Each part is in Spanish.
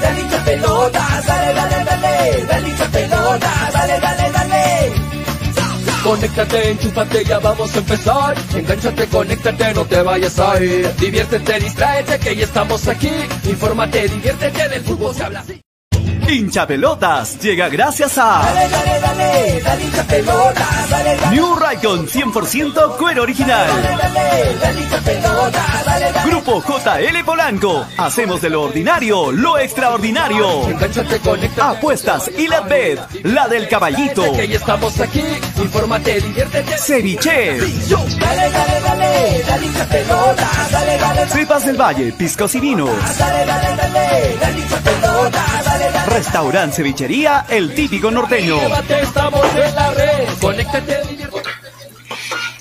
dale, hincha pelota, dale, dale, dale, dale hincha pelota, dale, dale, dale. Conéctate, enchúfate, ya vamos a empezar. Engánchate, conéctate, no te vayas a ir. Diviértete, distráete, que ya estamos aquí. Infórmate, diviértete, del fútbol se habla. Hincha Pelotas llega gracias a Dale, dale, dale, dale hincha dale, dale, New Raycon 100% cuero original. Grupo JL Polanco. Hacemos de lo ordinario lo extraordinario. Apuestas y la bet, la del caballito. Estamos aquí. Infórmate, diviértete. Ceviche. Dale, dale, dale, dale hincha pelota, dale, dale, dale. Cepas del Valle, piscos y vinos. Dale, dale, dale, dale hincha pelota, dale, dale. Restaurant Cevichería, el típico norteño.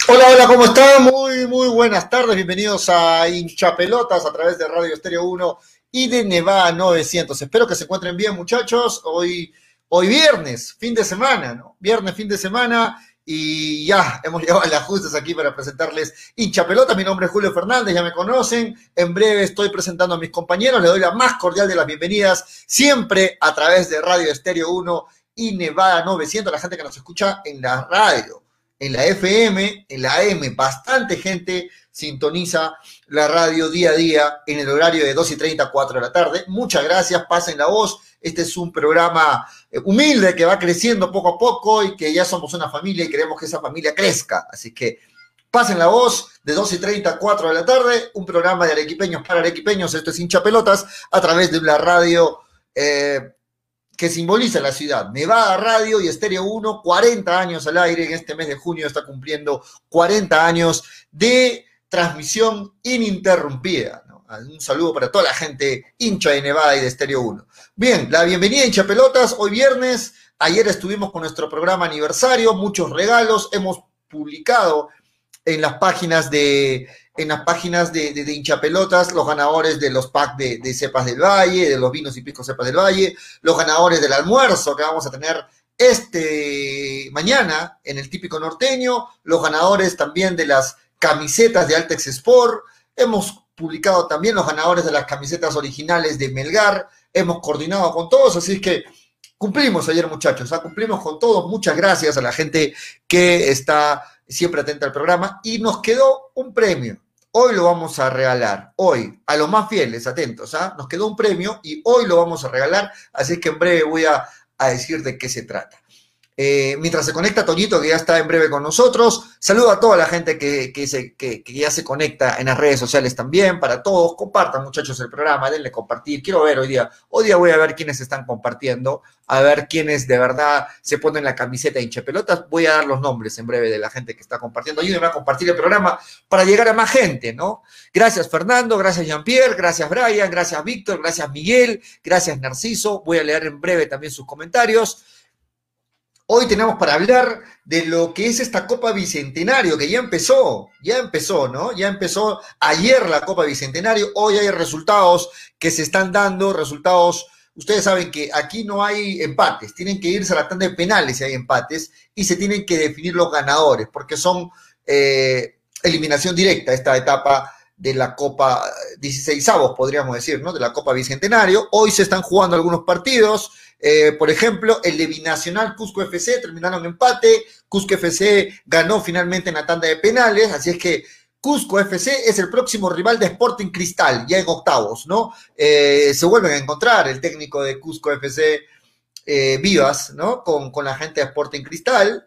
Hola, hola, ¿cómo están? Muy, muy buenas tardes. Bienvenidos a Hinchapelotas a través de Radio Estéreo 1 y de Nevada 900. Espero que se encuentren bien, muchachos. Hoy, hoy viernes, fin de semana, ¿no? Viernes, fin de semana. Y ya, hemos llegado a las justas aquí para presentarles Hinchapelotas. Mi nombre es Julio Fernández, ya me conocen. En breve estoy presentando a mis compañeros. Le doy la más cordial de las bienvenidas, siempre a través de Radio Estéreo 1 y Nevada 900. La gente que nos escucha en la radio en la FM, en la AM, bastante gente sintoniza la radio día a día en el horario de 2 y 30 a 4 de la tarde. Muchas gracias, pasen la voz. Este es un programa eh, humilde que va creciendo poco a poco y que ya somos una familia y queremos que esa familia crezca. Así que pasen la voz de 2 y 30 a 4 de la tarde, un programa de arequipeños para arequipeños, esto es hincha pelotas, a través de la radio eh, que simboliza la ciudad. Nevada Radio y Estéreo 1, 40 años al aire. En este mes de junio está cumpliendo 40 años de transmisión ininterrumpida. Un saludo para toda la gente hincha de Nevada y de Estéreo 1. Bien, la bienvenida a hincha pelotas. Hoy viernes, ayer estuvimos con nuestro programa aniversario, muchos regalos. Hemos publicado en las páginas de en las páginas de, de, de hinchapelotas los ganadores de los packs de, de, cepas del valle, de los vinos y picos cepas del valle, los ganadores del almuerzo que vamos a tener este mañana en el típico norteño, los ganadores también de las camisetas de Altex Sport, hemos publicado también los ganadores de las camisetas originales de Melgar, hemos coordinado con todos, así que cumplimos ayer muchachos, ¿ah? cumplimos con todos, muchas gracias a la gente que está siempre atenta al programa y nos quedó un premio. Hoy lo vamos a regalar, hoy, a los más fieles, atentos, ¿ah? Nos quedó un premio y hoy lo vamos a regalar, así que en breve voy a, a decir de qué se trata. Eh, mientras se conecta Toñito, que ya está en breve con nosotros, saludo a toda la gente que, que, se, que, ya se conecta en las redes sociales también, para todos, compartan muchachos el programa, denle compartir, quiero ver hoy día, hoy día voy a ver quiénes están compartiendo, a ver quiénes de verdad se ponen la camiseta de hinchapelotas, voy a dar los nombres en breve de la gente que está compartiendo, ayúdenme a compartir el programa para llegar a más gente, ¿no? Gracias Fernando, gracias Jean-Pierre, gracias Brian, gracias Víctor, gracias Miguel, gracias Narciso, voy a leer en breve también sus comentarios. Hoy tenemos para hablar de lo que es esta Copa Bicentenario, que ya empezó, ya empezó, ¿no? Ya empezó ayer la Copa Bicentenario, hoy hay resultados que se están dando, resultados, ustedes saben que aquí no hay empates, tienen que irse a la tanda de penales si hay empates y se tienen que definir los ganadores, porque son eh, eliminación directa esta etapa de la Copa 16 avos, podríamos decir, ¿no? De la Copa Bicentenario. Hoy se están jugando algunos partidos. Eh, por ejemplo, el de Binacional Cusco FC terminaron empate. Cusco FC ganó finalmente en la tanda de penales. Así es que Cusco FC es el próximo rival de Sporting Cristal, ya en octavos, ¿no? Eh, se vuelven a encontrar el técnico de Cusco FC, eh, Vivas, ¿no? Con, la gente de Sporting Cristal.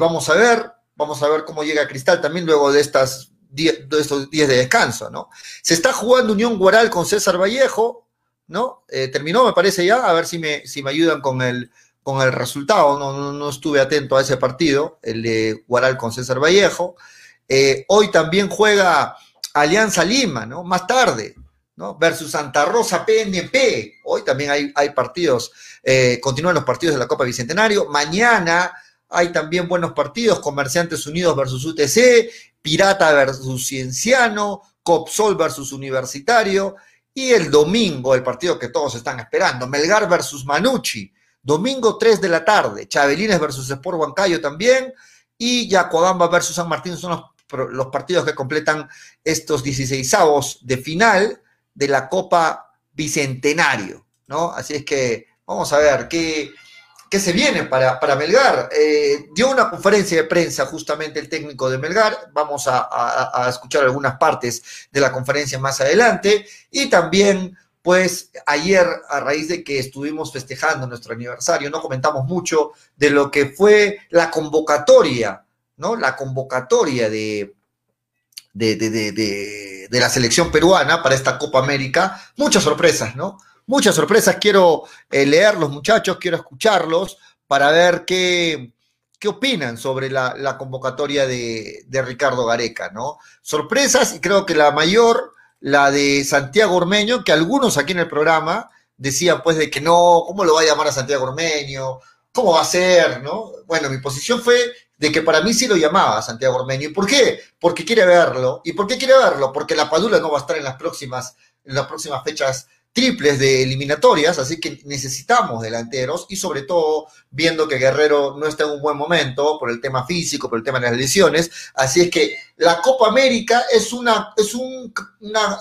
vamos a ver, vamos a ver cómo llega Cristal también luego de estas de estos días de descanso, ¿no? Se está jugando Unión Guaral con César Vallejo, ¿no? Eh, terminó, me parece ya, a ver si me, si me ayudan con el, con el resultado, no, no, estuve atento a ese partido, el de Guaral con César Vallejo. Eh, hoy también juega Alianza Lima, ¿no? Más tarde, ¿no? Versus Santa Rosa PNP. Hoy también hay, hay partidos, eh, continúan los partidos de la Copa Bicentenario. Mañana hay también buenos partidos, Comerciantes Unidos versus UTC, Pirata versus Cienciano, Copsol versus Universitario, y el domingo, el partido que todos están esperando, Melgar versus Manucci, domingo 3 de la tarde, Chabelines versus Sport Huancayo también, y Yacuabamba versus San Martín son los, los partidos que completan estos 16 avos de final de la Copa Bicentenario, ¿no? Así es que vamos a ver qué, qué se viene para, para Melgar. Eh, dio una conferencia de prensa justamente el técnico de Melgar, vamos a, escuchar algunas partes de la conferencia más adelante, y también pues ayer, a raíz de que estuvimos festejando nuestro aniversario, no comentamos mucho de lo que fue la convocatoria, ¿no? La convocatoria de, de, de, de, la selección peruana para esta Copa América. Muchas sorpresas, ¿no? Muchas sorpresas. Quiero eh, leerlos, muchachos, quiero escucharlos para ver qué, qué opinan sobre la, convocatoria de, Ricardo Gareca, ¿no? Sorpresas, y creo que la mayor la de Santiago Ormeño, que algunos aquí en el programa decían pues de que no, ¿cómo lo va a llamar a Santiago Ormeño? ¿Cómo va a ser? ¿No? Bueno, mi posición fue de que para mí sí lo llamaba Santiago Ormeño. ¿Y por qué? Porque quiere verlo. ¿Y por qué quiere verlo? Porque la Padula no va a estar en las próximas, en las próximas fechas triples de eliminatorias, así que necesitamos delanteros y sobre todo viendo que Guerrero no está en un buen momento por el tema físico, por el tema de las lesiones, así es que la Copa América es una, es un, una,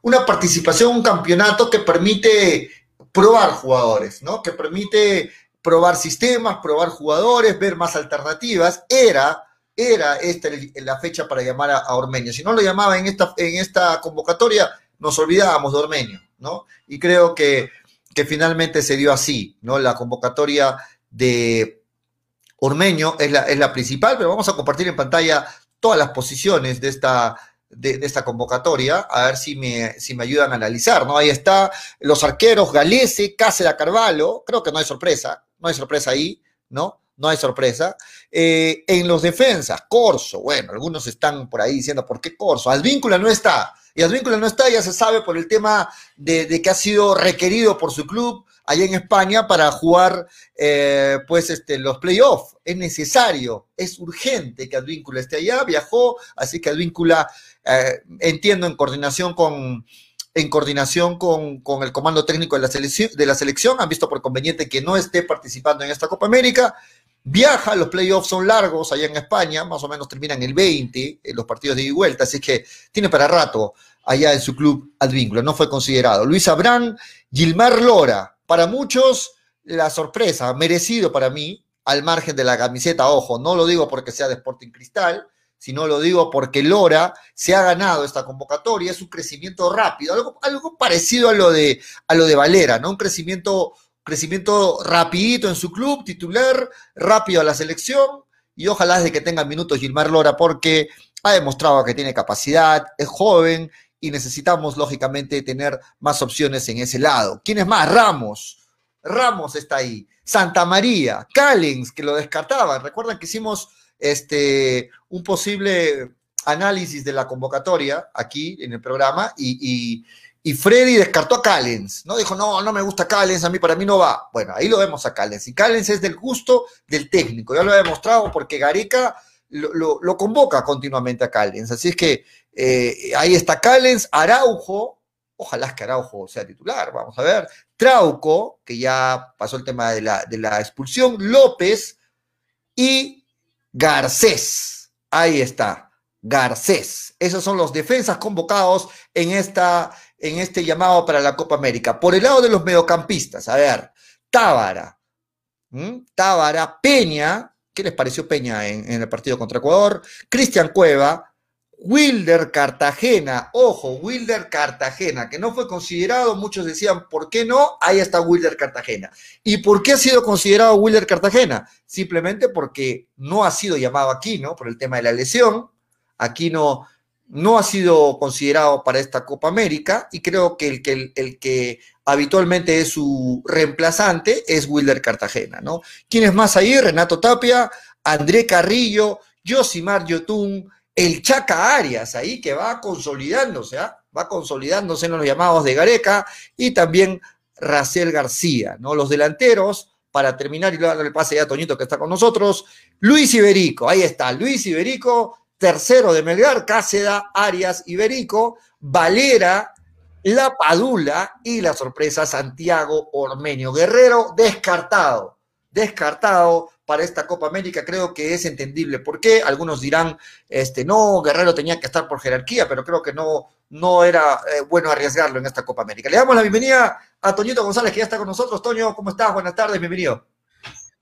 una participación, un campeonato que permite probar jugadores, ¿no? Que permite probar sistemas, probar jugadores, ver más alternativas. Era, era esta la fecha para llamar a Ormeño. Si no lo llamaba en esta, en esta convocatoria, nos olvidábamos de Ormeño, ¿no? Y creo que, que finalmente se dio así, ¿no? La convocatoria de Ormeño es la, es la principal, pero vamos a compartir en pantalla todas las posiciones de esta, de, esta convocatoria, a ver si me, si me ayudan a analizar, ¿no? Ahí está los arqueros, Galese, Cáceres, Carvalho, creo que no hay sorpresa, no hay sorpresa ahí, ¿no? No hay sorpresa. Eh, en los defensas, Corso, bueno, algunos están por ahí diciendo, ¿por qué Corso? Advíncula no está. Y Advíncula no está, ya se sabe por el tema de, que ha sido requerido por su club allá en España para jugar eh, pues este, los playoffs. Es necesario, es urgente que Advíncula esté allá, viajó, así que Advíncula, eh, entiendo, en coordinación con en coordinación con, con, el comando técnico de la, selección, de la selección, han visto por conveniente que no esté participando en esta Copa América Viaja, los playoffs son largos allá en España, más o menos terminan el 20, en los partidos de ida y vuelta, así que tiene para rato allá en su club Advíncula, no fue considerado. Luis Abrán, Gilmar Lora, para muchos la sorpresa, merecido para mí, al margen de la camiseta, ojo, no lo digo porque sea de Sporting Cristal, sino lo digo porque Lora se ha ganado esta convocatoria, es un crecimiento rápido, algo, algo parecido a lo, de, a lo de Valera, ¿no? Un crecimiento crecimiento rapidito en su club, titular, rápido a la selección y ojalá de que tenga minutos Gilmar Lora porque ha demostrado que tiene capacidad, es joven y necesitamos lógicamente tener más opciones en ese lado. ¿Quién es más? Ramos. Ramos está ahí. Santa María, Callens, que lo descartaban. Recuerdan que hicimos este, un posible análisis de la convocatoria aquí en el programa y Freddy descartó a Callens, ¿no? Dijo, no, no me gusta Callens, a mí para mí no va. Bueno, ahí lo vemos a Callens. Y Callens es del gusto del técnico, ya lo he demostrado porque Gareca lo, convoca continuamente a Callens. Así es que eh, ahí está Callens, Araujo, ojalá que Araujo sea titular, vamos a ver. Trauco, que ya pasó el tema de la, de la expulsión, López y Garcés. Ahí está. Garcés. Esos son los defensas convocados en esta, en este llamado para la Copa América. Por el lado de los mediocampistas, a ver, Tábara, Tábara, Peña, ¿qué les pareció Peña en, el partido contra Ecuador? Cristian Cueva, Wilder Cartagena, ojo, Wilder Cartagena, que no fue considerado, muchos decían, ¿por qué no? Ahí está Wilder Cartagena. ¿Y por qué ha sido considerado Wilder Cartagena? Simplemente porque no ha sido llamado aquí, ¿no? Por el tema de la lesión. Aquí no, ha sido considerado para esta Copa América y creo que el que, el, que habitualmente es su reemplazante es Wilder Cartagena, ¿no? ¿Quién es más ahí? Renato Tapia, André Carrillo, Josimar Yotun, el Chaca Arias, ahí que va consolidándose, ¿ah? va consolidándose en los llamados de Gareca y también Raciel García, ¿no? Los delanteros, para terminar y darle el pase ya a Toñito que está con nosotros, Luis Iberico, ahí está, Luis Iberico, tercero de Melgar, Cáceda, Arias, Iberico, Valera, La Padula y la sorpresa Santiago Ormeño. Guerrero descartado. descartado para esta Copa América. Creo que es entendible por qué. Algunos dirán, este, no, Guerrero tenía que estar por jerarquía, pero creo que no, no era eh, bueno arriesgarlo en esta Copa América. Le damos la bienvenida a Toñito González, que ya está con nosotros. Toño, ¿cómo estás? Buenas tardes, bienvenido.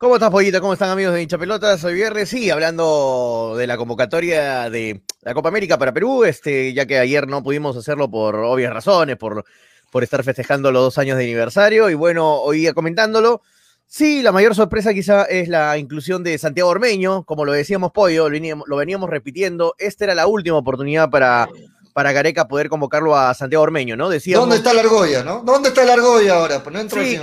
¿Cómo estás, Pollito? ¿Cómo están, amigos de Hincha Pelota? Soy Viernes, sí, hablando de la convocatoria de la Copa América para Perú, este, ya que ayer no pudimos hacerlo por obvias razones, por, por estar festejando los dos años de aniversario, y bueno, hoy comentándolo, sí, la mayor sorpresa quizá es la inclusión de Santiago Ormeño, como lo decíamos, Pollo, lo veníamos repitiendo, esta era la última oportunidad para para Gareca poder convocarlo a Santiago Ormeño, ¿no? Decíamos, ¿Dónde está la argolla, no? ¿Dónde está la argolla ahora? Pues no entró sí,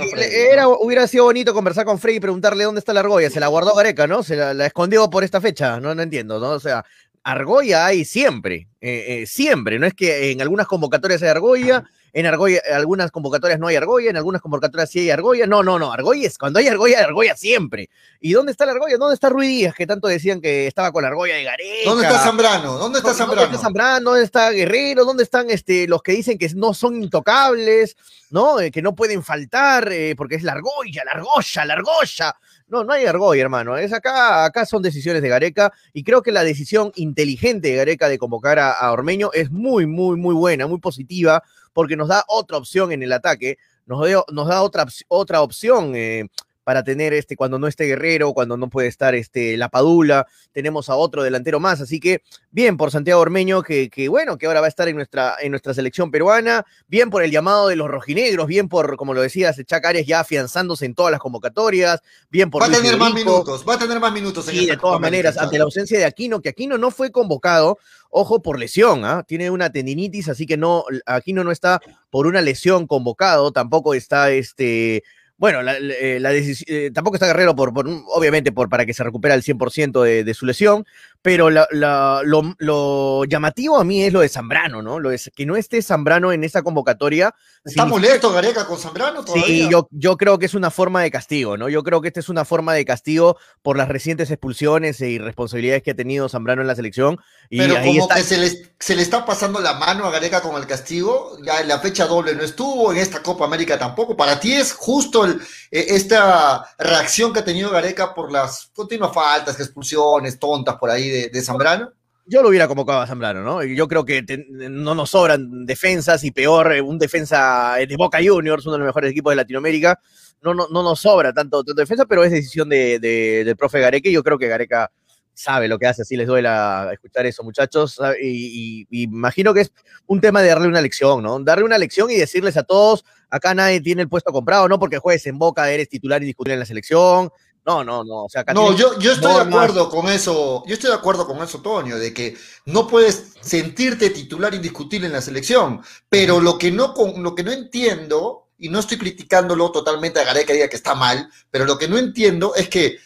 era, hubiera sido bonito conversar con Frey y preguntarle dónde está la argolla. Se la guardó Gareca, ¿no? Se la, escondió por esta fecha, no, no entiendo, ¿no? O sea, argolla hay siempre, eh, eh, siempre. No es que en algunas convocatorias hay argolla, en Argolla, algunas convocatorias no hay argolla, en algunas convocatorias sí hay argolla. No, no, no, argolla es cuando hay argolla, argolla siempre. ¿Y dónde está la argolla? ¿Dónde está Ruiz Díaz, que tanto decían que estaba con la argolla de Gareca? ¿Dónde está Zambrano? ¿Dónde está Zambrano? ¿Dónde está Zambrano? ¿Dónde está Guerrero? ¿Dónde están este, los que dicen que no son intocables? ¿No? Eh, que no pueden faltar eh, porque es la argolla, la argolla, la argolla. No, no hay argolla, hermano. Es acá, acá son decisiones de Gareca y creo que la decisión inteligente de Gareca de convocar a Ormeño es muy, muy, muy buena, muy positiva porque nos da otra opción en el ataque, nos, nos da otra, otra opción. Eh, para tener este cuando no esté Guerrero, cuando no puede estar este La Padula, tenemos a otro delantero más, así que bien por Santiago Ormeño que, que, bueno, que ahora va a estar en nuestra en nuestra selección peruana, bien por el llamado de los rojinegros, bien por como lo decías, Chac Arias ya afianzándose en todas las convocatorias, bien por Va a tener más minutos, va a tener más minutos Sí, de todas maneras, ante la ausencia de Aquino, que Aquino no fue convocado, ojo por lesión, ¿ah? tiene una tendinitis, así que no, Aquino no está por una lesión convocado, tampoco está este bueno, la, eh, decisión, eh, tampoco está Guerrero, por, obviamente, por, para que se recupere al 100% de, de, su lesión, pero lo, llamativo a mí es lo de Zambrano, ¿no? Lo es que no esté Zambrano en esa convocatoria. ¿Está molesto Gareca con Zambrano todavía? Sí, yo, yo creo que es una forma de castigo, ¿no? Yo creo que esta es una forma de castigo por las recientes expulsiones e irresponsabilidades que ha tenido Zambrano en la selección. Y pero como que se le, se le está pasando la mano a Gareca con el castigo, ya en la fecha doble no estuvo, en esta Copa América tampoco. Para ti es justo eh, esta reacción que ha tenido Gareca por las continuas faltas, expulsiones tontas por ahí de, Zambrano? Yo lo hubiera convocado a Zambrano, ¿no? Yo creo que no nos sobran defensas y peor, eh, un defensa de Boca Juniors, uno de los mejores equipos de Latinoamérica. No, no, no nos sobra tanto, defensa, pero es decisión de, del profe Gareca y yo creo que Gareca sabe lo que hace, así les duele escuchar eso, muchachos. Y, y, imagino que es un tema de darle una lección, ¿no? Darle una lección y decirles a todos, acá nadie tiene el puesto comprado, no porque juegues en Boca, eres titular y discutir en la selección, no, no, no. O sea, no, yo, yo estoy de acuerdo con eso. Yo estoy de acuerdo con eso, Toño, de que no puedes sentirte titular indiscutible en la selección. Pero lo que no, lo que no entiendo, y no estoy criticándolo totalmente a Gareca diga que está mal, pero lo que no entiendo es que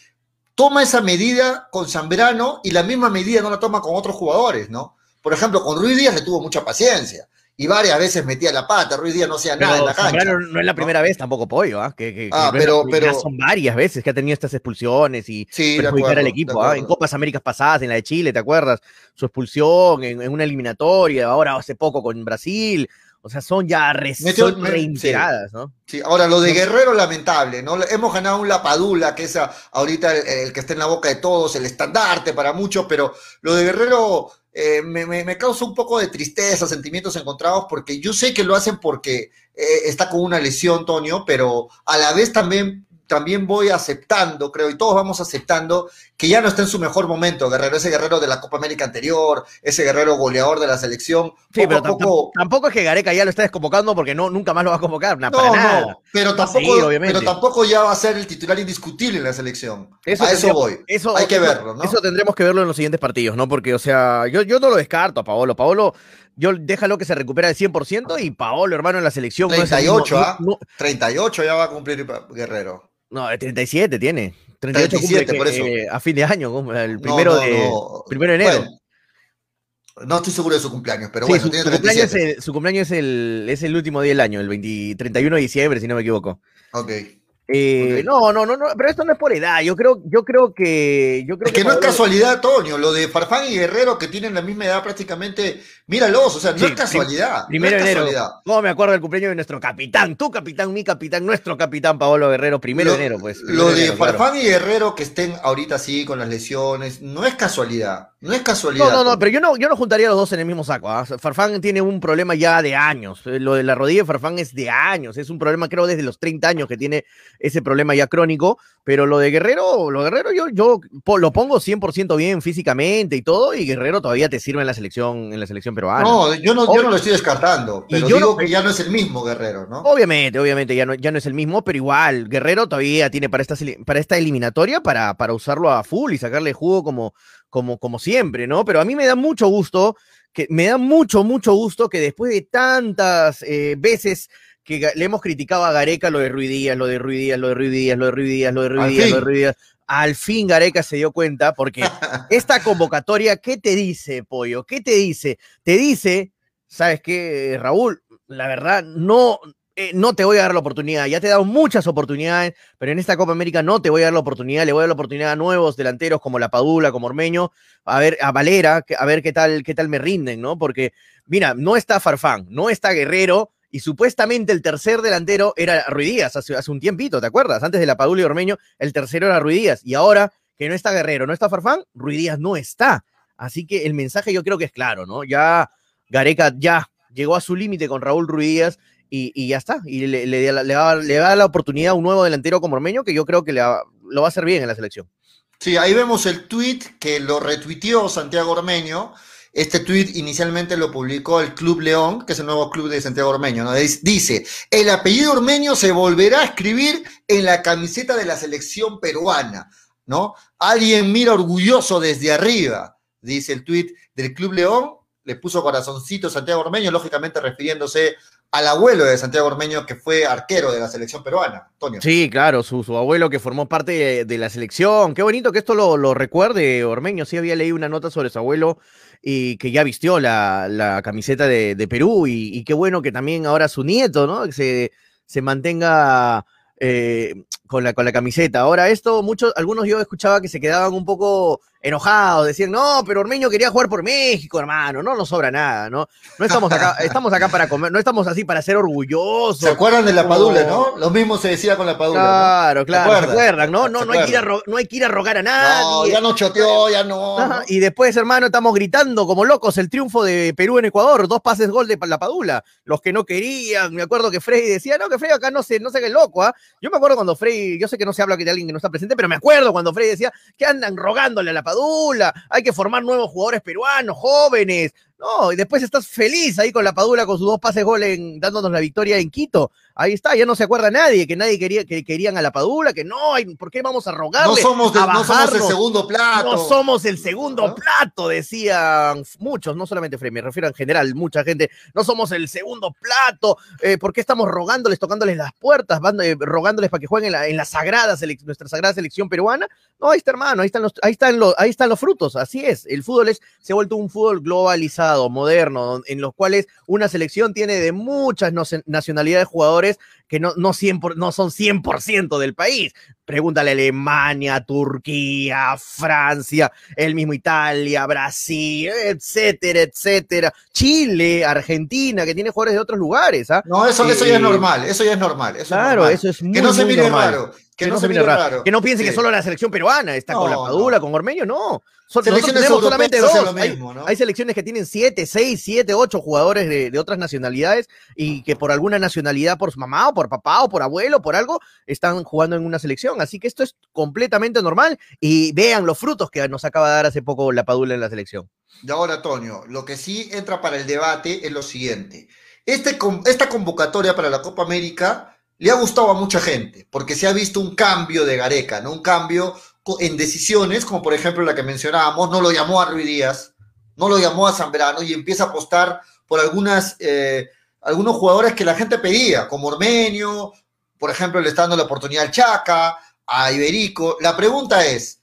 toma esa medida con Zambrano y la misma medida no la toma con otros jugadores, ¿no? Por ejemplo, con Ruiz Díaz le tuvo mucha paciencia y varias veces metía la pata, Ruiz Díaz no hacía nada en la cancha. No, es la primera vez tampoco Pollo, ¿ah? Que, ah, pero, pero son varias veces que ha tenido estas expulsiones y sí, perjudicar al equipo, ¿ah? En Copas Américas pasadas, en la de Chile, ¿te acuerdas? Su expulsión en, una eliminatoria, ahora hace poco con Brasil. O sea, son ya reiteradas, ¿no? Sí, ahora lo de Guerrero, lamentable, ¿no? Hemos ganado un Lapadula, que es ahorita el, que está en la boca de todos, el estandarte para muchos, pero lo de Guerrero eh, me, causa un poco de tristeza, sentimientos encontrados, porque yo sé que lo hacen porque eh, está con una lesión, Tonio, pero a la vez también también voy aceptando, creo, y todos vamos aceptando que ya no está en su mejor momento, Guerrero, ese Guerrero de la Copa América anterior, ese Guerrero goleador de la selección. Sí, pero tampoco es que Gareca ya lo está desconvocando porque no, nunca más lo va a convocar, no, No, pero tampoco, pero tampoco ya va a ser el titular indiscutible en la selección. Eso a eso voy. Eso, Hay que verlo, ¿no? Eso tendremos que verlo en los siguientes partidos, ¿no? Porque, o sea, yo, yo no lo descarto a Paolo. Paolo yo déjalo que se recupera al 100% y Paolo, hermano, en la selección. 38, ¿ah? 38 ya va a cumplir Guerrero. No, 37 tiene. 38 37, por eso. a fin de año, el primero, de, primero de enero. no estoy seguro de su cumpleaños, pero bueno, su, tiene 37. Cumpleaños es, su cumpleaños es el, es el último día del año, el 31 de diciembre, si no me equivoco. Ok. Eh, no, no, no, no, pero esto no es por edad. Yo creo, yo creo que, yo creo es que, no es casualidad, Toño. Lo de Farfán y Guerrero que tienen la misma edad prácticamente, míralos, o sea, no es casualidad. Primero no es enero. No me acuerdo del cumpleaños de nuestro capitán, tu capitán, mi capitán, nuestro capitán Paolo Guerrero, primero de enero, pues. lo de Farfán y Guerrero que estén ahorita así con las lesiones, no es casualidad. No es casualidad. No, no, no, pero yo no, yo no juntaría a los dos en el mismo saco. ¿ah? Farfán tiene un problema ya de años. Lo de la rodilla de Farfán es de años. Es un problema, creo, desde los 30 años que tiene ese problema ya crónico, pero lo de Guerrero, lo de Guerrero yo, yo lo pongo 100% bien físicamente y todo, y Guerrero todavía te sirve en la selección, en la selección peruana. No, yo no, yo no lo estoy descartando, pero yo digo que ya no es el mismo Guerrero, ¿no? Obviamente, obviamente ya no, ya no es el mismo, pero igual, Guerrero todavía tiene para esta, para esta eliminatoria para, para usarlo a full y sacarle jugo como, como, como siempre, ¿no? Pero a mí me da mucho gusto, que me da mucho, mucho gusto que después de tantas eh, veces que le hemos criticado a Gareca lo de Ruidías, lo de Ruidías, lo de Ruidías, lo de Ruidías, lo de Ruidías, lo de Ruidías. Al fin Gareca se dio cuenta porque esta convocatoria, ¿qué te dice, Pollo? ¿Qué te dice? Te dice, ¿sabes qué, Raúl? La verdad, no, eh, no te voy a dar la oportunidad. Ya te he dado muchas oportunidades, pero en esta Copa América no te voy a dar la oportunidad. Le voy a dar la oportunidad a nuevos delanteros como la Padula, como Ormeño, a ver, a Valera, a ver qué tal, qué tal me rinden, ¿no? Porque, mira, no está Farfán, no está Guerrero, y supuestamente el tercer delantero era Ruidías hace, hace un tiempito, ¿te acuerdas? Antes de la Padula y Ormeño, el tercero era Ruidías. Y ahora que no está Guerrero, no está Farfán, Ruidías no está. Así que el mensaje yo creo que es claro, ¿no? Ya Gareca ya llegó a su límite con Raúl Ruidías y, ya está. Y le, le, le, va, le, da la oportunidad a un nuevo delantero como Ormeño que yo creo que lo va a hacer bien en la selección. Sí, ahí vemos el tweet que lo retuiteó Santiago Ormeño este tweet inicialmente lo publicó el Club León, que es el nuevo club de Santiago Ormeño. ¿no? Dice, el apellido Ormeño se volverá a escribir en la camiseta de la selección peruana. ¿no? Alguien mira orgulloso desde arriba, dice el tweet del Club León. Le puso corazoncito Santiago Ormeño, lógicamente refiriéndose al abuelo de Santiago Ormeño, que fue arquero de la selección peruana, Antonio. Sí, claro, su, abuelo que formó parte de, la selección. Qué bonito que esto lo, lo, recuerde Ormeño. Sí, había leído una nota sobre su abuelo y que ya vistió la, camiseta de, Perú y, qué bueno que también ahora su nieto, ¿no? Que se, se mantenga eh, con, la, con la camiseta. Ahora esto, muchos, algunos yo escuchaba que se quedaban un poco enojados, decían, no, pero Ormeño quería jugar por México, hermano, no nos sobra nada, ¿no? No estamos acá, estamos acá para comer, no estamos así para ser orgullosos. ¿Se acuerdan de la Padula, no? Lo mismo se decía con la Padula. Claro, claro, ¿se acuerdan, no? No, no, hay que ir a no hay que ir a rogar a nadie. No, ya no choteó, ya no. y después, hermano, estamos gritando como locos el triunfo de Perú en Ecuador, dos pases gol de la Padula. Los que no querían, me acuerdo que Freddy decía, no, que Freddy acá no se, no se qué loco, ¿ah? Yo me acuerdo cuando Freddy, yo sé que no se habla de alguien que no está presente, pero me acuerdo cuando Freddy decía que andan rogándole a la Padula Padula, hay que formar nuevos jugadores peruanos, jóvenes, no, y después estás feliz ahí con la Padula con sus dos pases gol en, dándonos la victoria en Quito. Ahí está, ya no se acuerda nadie, que nadie quería, que querían a la Padula, que no, hay, ¿por qué vamos a rogarle? No somos, no somos el segundo plato. No somos el segundo plato, decían muchos, no solamente Frey, me refiero en general, mucha gente, no somos el segundo plato, eh, ¿por qué estamos rogándoles, tocándoles las puertas, eh, rogándoles para que jueguen en la, en la sagrada nuestra sagrada selección peruana? No, ahí está, hermano, ahí están los, ahí están los, ahí están los frutos, así es, el fútbol es, se ha vuelto un fútbol globalizado moderno, en los cuales una selección tiene de muchas nacionalidades de jugadores que no, no, no son 100% del país. Pregúntale a Alemania, Turquía, Francia, el mismo Italia, Brasil, etcétera, etcétera. Chile, Argentina, que tiene jugadores de otros lugares. ¿ah? No, eso, eso ya es eh, normal, eso ya es normal. claro, eso es muy, Que no se mire raro. Que, no, se mire raro. Que no piense que solo la selección peruana está con la Padula, con Ormeño, no. Selecciones solamente dos. hay, selecciones que tienen siete, seis, siete, ocho jugadores de, de, otras nacionalidades y que por alguna nacionalidad, por su mamá o por papá o por abuelo, por algo, están jugando en una selección. Así que esto es completamente normal y vean los frutos que nos acaba de dar hace poco la Padula en la selección. Y ahora, Antonio, lo que sí entra para el debate es lo siguiente. Este, esta convocatoria para la Copa América le ha gustado a mucha gente, porque se ha visto un cambio de Gareca, ¿no? Un cambio en decisiones, como por ejemplo la que mencionábamos, no lo llamó a Ruiz Díaz, no lo llamó a Zambrano y empieza a apostar por algunas, eh, algunos jugadores que la gente pedía, como Ormeño, por ejemplo, le está dando la oportunidad al Chaca, a Iberico. La pregunta es,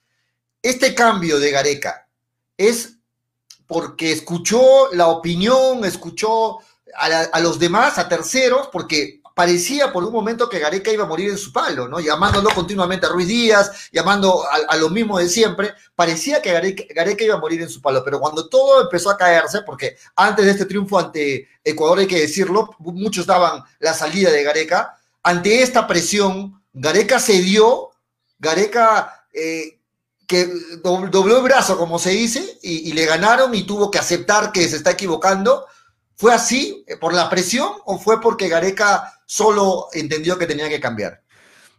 ¿este cambio de Gareca es porque escuchó la opinión, escuchó a, los demás, a terceros, porque parecía por un momento que Gareca iba a morir en su palo, ¿no? Llamándolo continuamente a Ruiz Díaz, llamando a, lo mismo de siempre, parecía que Gareca, iba a morir en su palo, pero cuando todo empezó a caerse, porque antes de este triunfo ante Ecuador hay que decirlo, muchos daban la salida de Gareca, ante esta presión, Gareca cedió, Gareca eh, que dobló el brazo, como se dice, y le ganaron y tuvo que aceptar que se está equivocando ¿Fue así eh, por la presión o fue porque Gareca solo entendió que tenía que cambiar?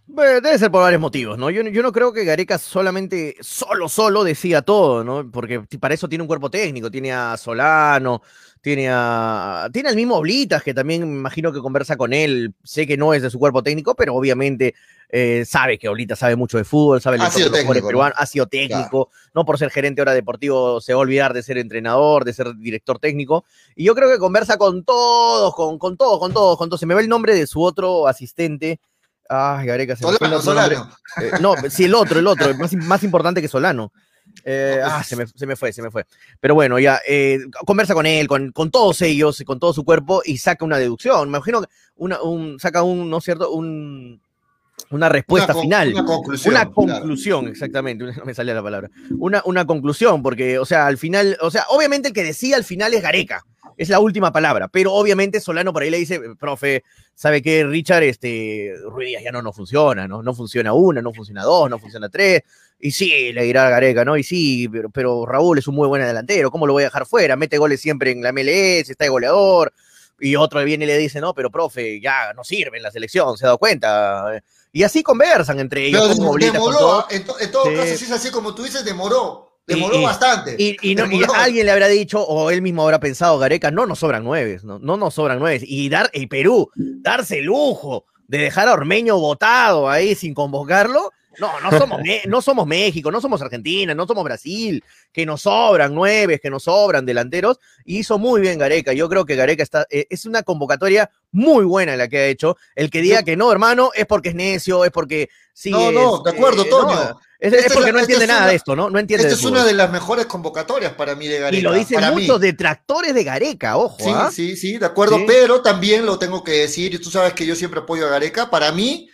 debe ser por varios motivos, ¿no? Yo, no creo que Gareca solamente, solo, solo decía todo, ¿no? Porque para eso tiene un cuerpo técnico, tiene a Solano, tiene a, tiene al mismo Oblitas, que también me imagino que conversa con él, sé que no es de su cuerpo técnico, pero obviamente eh, sabe que Oblitas sabe mucho de fútbol, sabe ha sido técnico, ¿no? ha sido técnico, no por ser gerente ahora deportivo se va a olvidar de ser entrenador, de ser director técnico, y yo creo que conversa con todos, con, con todos, con todos, con todos, se me ve el nombre de su otro asistente, Ay, Gareca, se Solano, me Solano. Eh, no, sí, el otro, el otro, más, más importante que Solano. Eh, ah, se me, se me, fue, se me fue. Pero bueno, ya, eh, conversa con él, con, con, todos ellos, con todo su cuerpo y saca una deducción. Me imagino que una, un, saca un, ¿no es cierto? Un, una respuesta final. Una conclusión. Una conclusión, exactamente. No me salía la palabra. Una, una conclusión, porque, o sea, al final, o sea, obviamente el que decía al final es Gareca es la última palabra, pero obviamente Solano por ahí le dice, profe, ¿sabe qué, Richard? Este, Ruiz ya no, no funciona, ¿no? No funciona una, no funciona dos, no funciona tres. Y sí, le dirá Gareca, ¿no? Y sí, pero, pero, Raúl es un muy buen delantero, ¿cómo lo voy a dejar fuera? Mete goles siempre en la MLS, está de goleador. Y otro viene y le dice, no, pero profe, ya no sirve en la selección, se ha dado cuenta. Y así conversan entre ellos. Pero demoró, en, todo caso, si es así como tú dices, demoró. Demoró bastante. Y, alguien le habrá dicho, o él mismo habrá pensado, Gareca, no nos sobran nueve, no, no nos sobran nueve. Y dar, el Perú, darse el lujo de dejar a Ormeño votado ahí sin convocarlo, no, no somos, no somos México, no somos Argentina, no somos Brasil, que nos sobran nueve, que nos sobran delanteros. Y hizo muy bien Gareca. Yo creo que Gareca está, eh, es una convocatoria muy buena la que ha hecho. El que diga que no, hermano, es porque es necio, es porque sí. No, no, de acuerdo, eh, Toño. es, porque no entiende nada de esto, ¿no? No entiende. Esta es una de las mejores convocatorias para mí de Gareca. Y lo dicen muchos detractores de Gareca, ojo. Sí, ¿ah? sí, sí, de acuerdo, pero también lo tengo que decir, y tú sabes que yo siempre apoyo a Gareca. Para mí,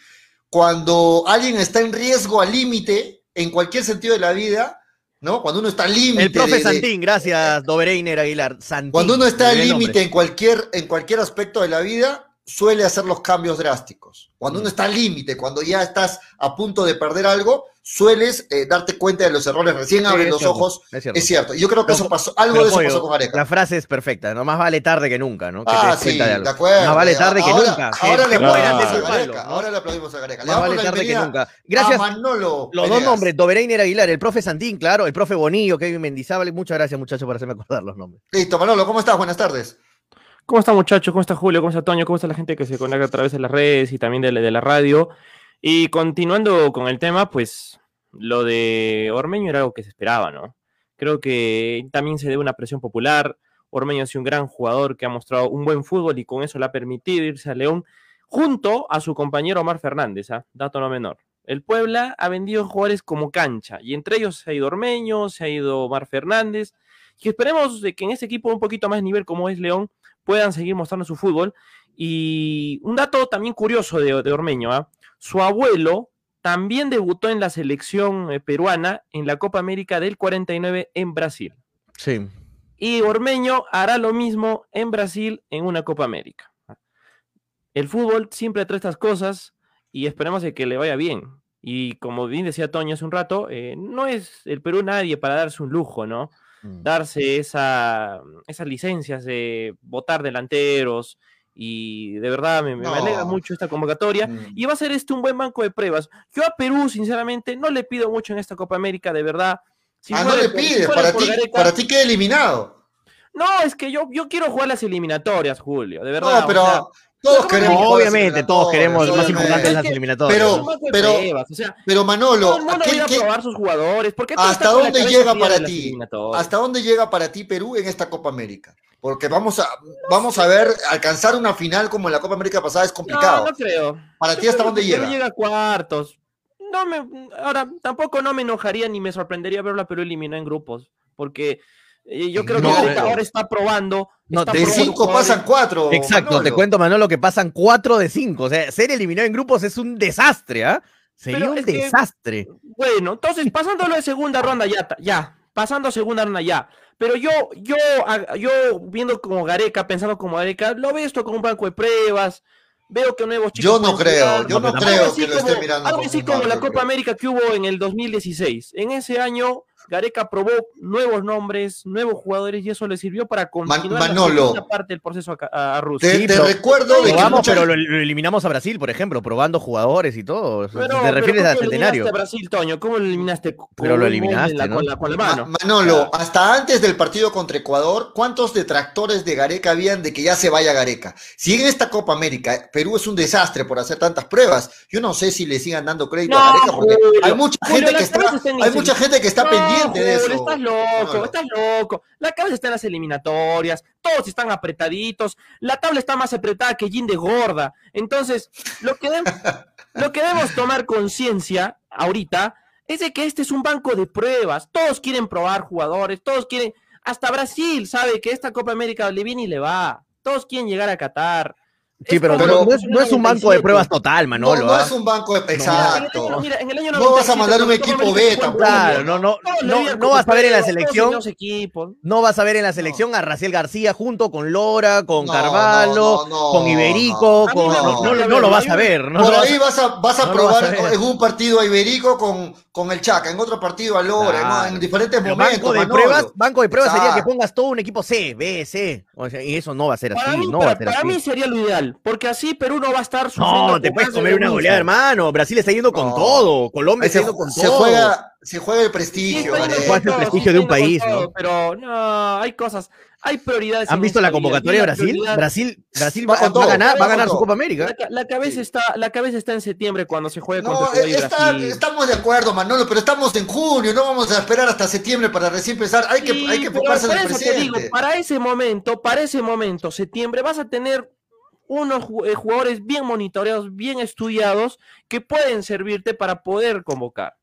cuando alguien está en riesgo al límite, en cualquier sentido de la vida, ¿no? Cuando uno está al límite. El profe Santín, gracias, Dobereiner Aguilar. cuando uno está al límite en cualquier, en cualquier aspecto de la vida, suele hacer los cambios drásticos. Cuando uno mm. está al límite, cuando ya estás a punto de perder algo, sueles eh, darte cuenta de los errores, recién abres los ojos. Es cierto. Yo creo que eso pasó, algo de eso pasó con Gareca. La frase es perfecta, no más vale tarde que nunca, ¿no? ah, sí, de, acuerdo. Más vale tarde que nunca. Ahora, le aplaudimos a Gareca, ahora le aplaudimos a Gareca. Más vale tarde que nunca. Gracias. Manolo los dos nombres, Dobereiner Aguilar, el profe Santín, claro, el profe Bonillo, Kevin Mendizábal. Muchas gracias, muchachos, por hacerme acordar los nombres. Listo, Manolo, ¿cómo estás? Buenas tardes. ¿Cómo está muchachos? ¿Cómo está Julio? ¿Cómo está Toño? ¿Cómo está la gente que se conecta a través de las redes y también de la radio? Y continuando con el tema, pues lo de Ormeño era algo que se esperaba, ¿no? Creo que también se debe una presión popular. Ormeño sido un gran jugador que ha mostrado un buen fútbol y con eso le ha permitido irse a León junto a su compañero Omar Fernández, ¿ah? dato no menor. El Puebla ha vendido jugadores como cancha y entre ellos se ha ido Ormeño, se ha ido Omar Fernández y esperemos de que en ese equipo un poquito más nivel como es León puedan seguir mostrando su fútbol. Y un dato también curioso de, Ormeño, ¿ah? Su abuelo también debutó en la selección eh, peruana en la Copa América del 49 en Brasil. Sí. Y Ormeño hará lo mismo en Brasil en una Copa América. El fútbol siempre trae estas cosas y esperemos que le vaya bien. Y como bien decía Toño hace un rato, eh, no es el Perú nadie para darse un lujo, ¿no? Mm. Darse esa, esas licencias de votar delanteros, y de verdad me, alegra mucho esta convocatoria mm. y va a ser este un buen banco de pruebas. Yo a Perú, sinceramente, no le pido mucho en esta Copa América, de verdad. ah, no le pides, para, ti, para ti queda eliminado. No, es que yo, yo quiero jugar las eliminatorias, Julio, de verdad. No, pero todos queremos. obviamente, todos queremos. Más importante las eliminatorias. Pero, pero, pero Manolo, no, no voy a probar sus jugadores. ¿Hasta dónde llega para ti? ¿Hasta dónde llega para ti Perú en esta Copa América? Porque vamos a, vamos a ver, alcanzar una final como en la Copa América pasada es complicado. No, no creo. ¿Para ti hasta dónde llega? llega a cuartos. No me, ahora, tampoco no me enojaría ni me sorprendería verlo a Perú eliminado en grupos. Porque Y yo creo No, que ahora está probando. No, de cinco pasan cuatro. Exacto, te cuento, Manolo, que pasan 4 de 5. O sea, ser eliminado en grupos es un desastre, ¿ah? Sería Pero un que- desastre. Bueno, entonces, pasándolo de segunda ronda ya, ya, pasando a segunda ronda ya. Pero yo, yo, a- yo viendo como Gareca, pensando como Gareca, lo veo esto como un banco de pruebas. Veo que nuevos chicos. Yo no creo, jugar. yo no creo que lo esté mirando Algo como así un como la Copa pruebas. América que hubo en el 2016. En ese año, Gareca probó nuevos nombres, nuevos jugadores y eso le sirvió para continuar la Manolo. segunda parte del proceso a, Rusia. Te, Sí, te pero- recuerdo de que pero lo, lo eliminamos a Brasil, por ejemplo, probando jugadores y todo. Pero- te pero refieres ¿cómo al eliminaste centenario. a Brasil, Toño? ¿Cómo lo eliminaste? Pero lo eliminaste, la- ¿no? con, la, con la Ma- mano. Manolo, hasta antes del partido contra Ecuador, ¿cuántos detractores de Gareca habían de que ya se vaya Gareca? Si en esta Copa América Perú es un desastre por hacer tantas pruebas, yo no sé si le sigan dando crédito No, a Gareca porque Julio. hay mucha Julio, gente la que está, hay el mucha gente que está No, de eso. Estás loco, estás loco. La cabeza está en las eliminatorias, todos están apretaditos. La tabla está más apretada que Jin de gorda. Entonces, lo que, lo que debemos tomar conciencia ahorita es de que este es un banco de pruebas. Todos quieren probar jugadores, todos quieren. Hasta Brasil sabe que esta Copa América le viene y le va. Todos quieren llegar a Qatar. Sí, pero, no, es, no es un banco de 97. pruebas total, No, Manolo. no ¿ah? es un banco de... Exacto. mira, en el año No vas a 97, mandar un equipo B tampoco. fue Claro, no, no, no, no vas a ver en la selección, no vas a ver en la selección a Raciel García junto con Lora, con No, Carvalho, no, no, con no, Iberico, no. con- no, no- no lo vas a ver. No Por ahí vas a, vas a no probar en un partido a Iberico con, con el Chaca, en otro partido a Lora, Claro. en, en diferentes Pero momentos. banco de Manolo. pruebas, banco de pruebas sería que pongas todo un equipo C, B, C. O sea, y eso no va a ser así, mí, no para- va a ser para así. mí sería lo ideal, porque así Perú no va a estar sufriendo No, te puedes comer una mismo. goleada, hermano. Brasil está yendo con No. todo. Colombia está se, yendo con se todo. juega, se juega el Sí, prestigio. yendo Gareca. con el prestigio sí, de un país, ¿no? Pero no, hay cosas, hay prioridades. ¿Han visto la convocatoria de Brasil? Brasil, Brasil Va a ganar, va a ganar su. Copa América. La, ca- la cabeza Sí. está, la cabeza está en septiembre cuando se juega No, contra y está- Brasil. estamos de acuerdo, Manolo, pero estamos en junio, no vamos a esperar hasta septiembre para recién empezar. Hay que, Sí, hay que enfocarse en por el eso te digo, para ese momento, para ese momento, septiembre, vas a tener unos eh, jugadores bien monitoreados, bien estudiados, que pueden servirte para poder convocar.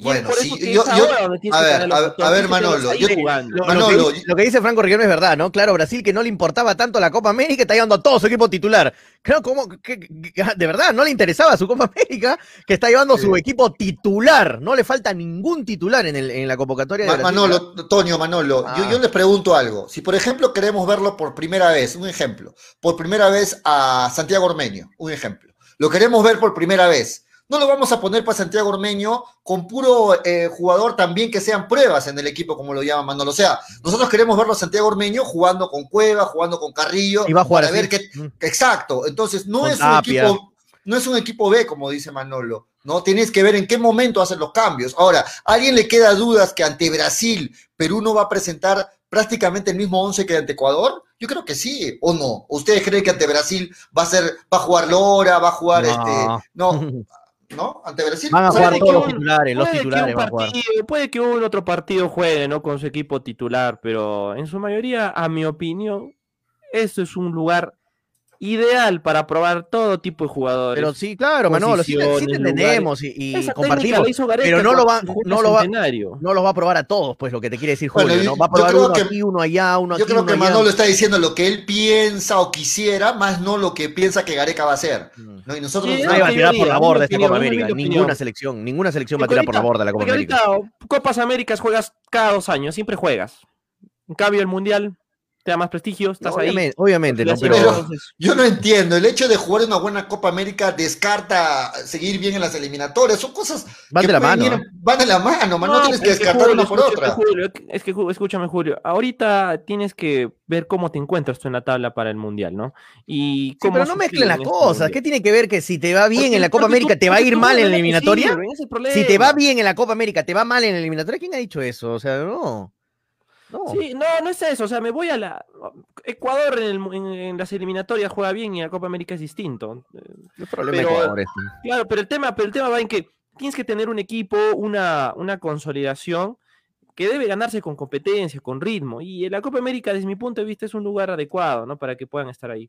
Y Bueno, por sí, eso yo- ahora a ver, a a Manolo, yo-. Lo, lo Manolo, que, dice- lo que dice Franco Riquelme es verdad, ¿no? Claro, Brasil que no le importaba tanto la Copa América está llevando a todo su equipo titular. Creo como que, que- que- de verdad no le interesaba su Copa América, que está llevando su equipo titular. No le falta ningún titular en, el, en la convocatoria de Ma- Brasil. Manolo, Toño, Manolo, yo, Ah. yo les pregunto algo. Si por ejemplo queremos verlo por primera vez, un ejemplo, por primera vez a Santiago Ormeño, un ejemplo, lo queremos ver por primera vez. No lo vamos a poner para Santiago Ormeño con puro eh, jugador también que sean pruebas en el equipo, como lo llama Manolo. O sea, nosotros queremos verlo a Santiago Ormeño jugando con Cueva, jugando con Carrillo. Y va a jugar para ver qué, Mm. Exacto, entonces no Con es un equipo, no es un equipo B, como dice Manolo. No tienes que ver en qué momento hacen los cambios. Ahora, ¿a alguien le queda dudas que ante Brasil Perú no va a presentar prácticamente el mismo 11 que ante Ecuador? Yo creo que sí, o no. ¿Ustedes creen que ante Brasil va a ser, va a jugar Lora, va a jugar No. este, no, no, ante Brasil? Van a jugar todos los titulares, los titulares van a jugar. puede que un otro partido juegue, ¿no? Con su equipo titular, pero en su mayoría, a mi opinión, esto es un lugar ideal para probar todo tipo de jugadores. Pero sí, claro, Manolo, sí, te- sí entendemos y, y compartimos. pero no lo va- no lo va-. No los va a probar a todos, pues lo que te quiere decir Bueno, Julio, yo- ¿no? Va a yo probar creo uno que- aquí, uno allá, uno Yo aquí, creo uno que allá. Manolo está diciendo lo que él piensa o quisiera, más no lo que piensa que Gareca va a hacer. Mm. ¿no? Y nosotros Sí, Nadie va a yo tirar por la borda esta Copa América. Ninguna selección, ninguna selección va a tirar por la borda la Copa porque América. ahorita, Copas Américas juegas cada dos años, siempre juegas. En cambio, el Mundial te da más prestigio, estás ahí. Obviamente, obviamente, ¿no? Pero- Yo no entiendo, el hecho de jugar una buena Copa América descarta seguir bien en las eliminatorias, son cosas van que de la mano. ir- ¿eh? van de la mano, man, no, tienes que es descartar Julio, una por otra. Julio, es que escúchame, Julio. Ahorita tienes que ver cómo te encuentras tú en la tabla para el mundial, ¿no? Y Sí, cómo pero no mezclen las este cosas. mundial. ¿Qué tiene que ver que si te va bien Porque- en la Copa América tú- te va a ir tú mal en la no eliminatoria? Si te va bien en la Copa América, te va mal en la eliminatoria, ¿quién ha dicho eso? O sea, no. No. Sí, no, no es eso. O sea, me voy a la. Ecuador en, el en- en las eliminatorias juega bien y en la Copa América es distinto. No es problema pero- Ecuador este. Claro, pero el tema, pero el tema va en que tienes que tener un equipo, una, una consolidación que debe ganarse con competencia, con ritmo. Y en la Copa América, desde mi punto de vista, es un lugar adecuado, ¿no? Para que puedan estar ahí.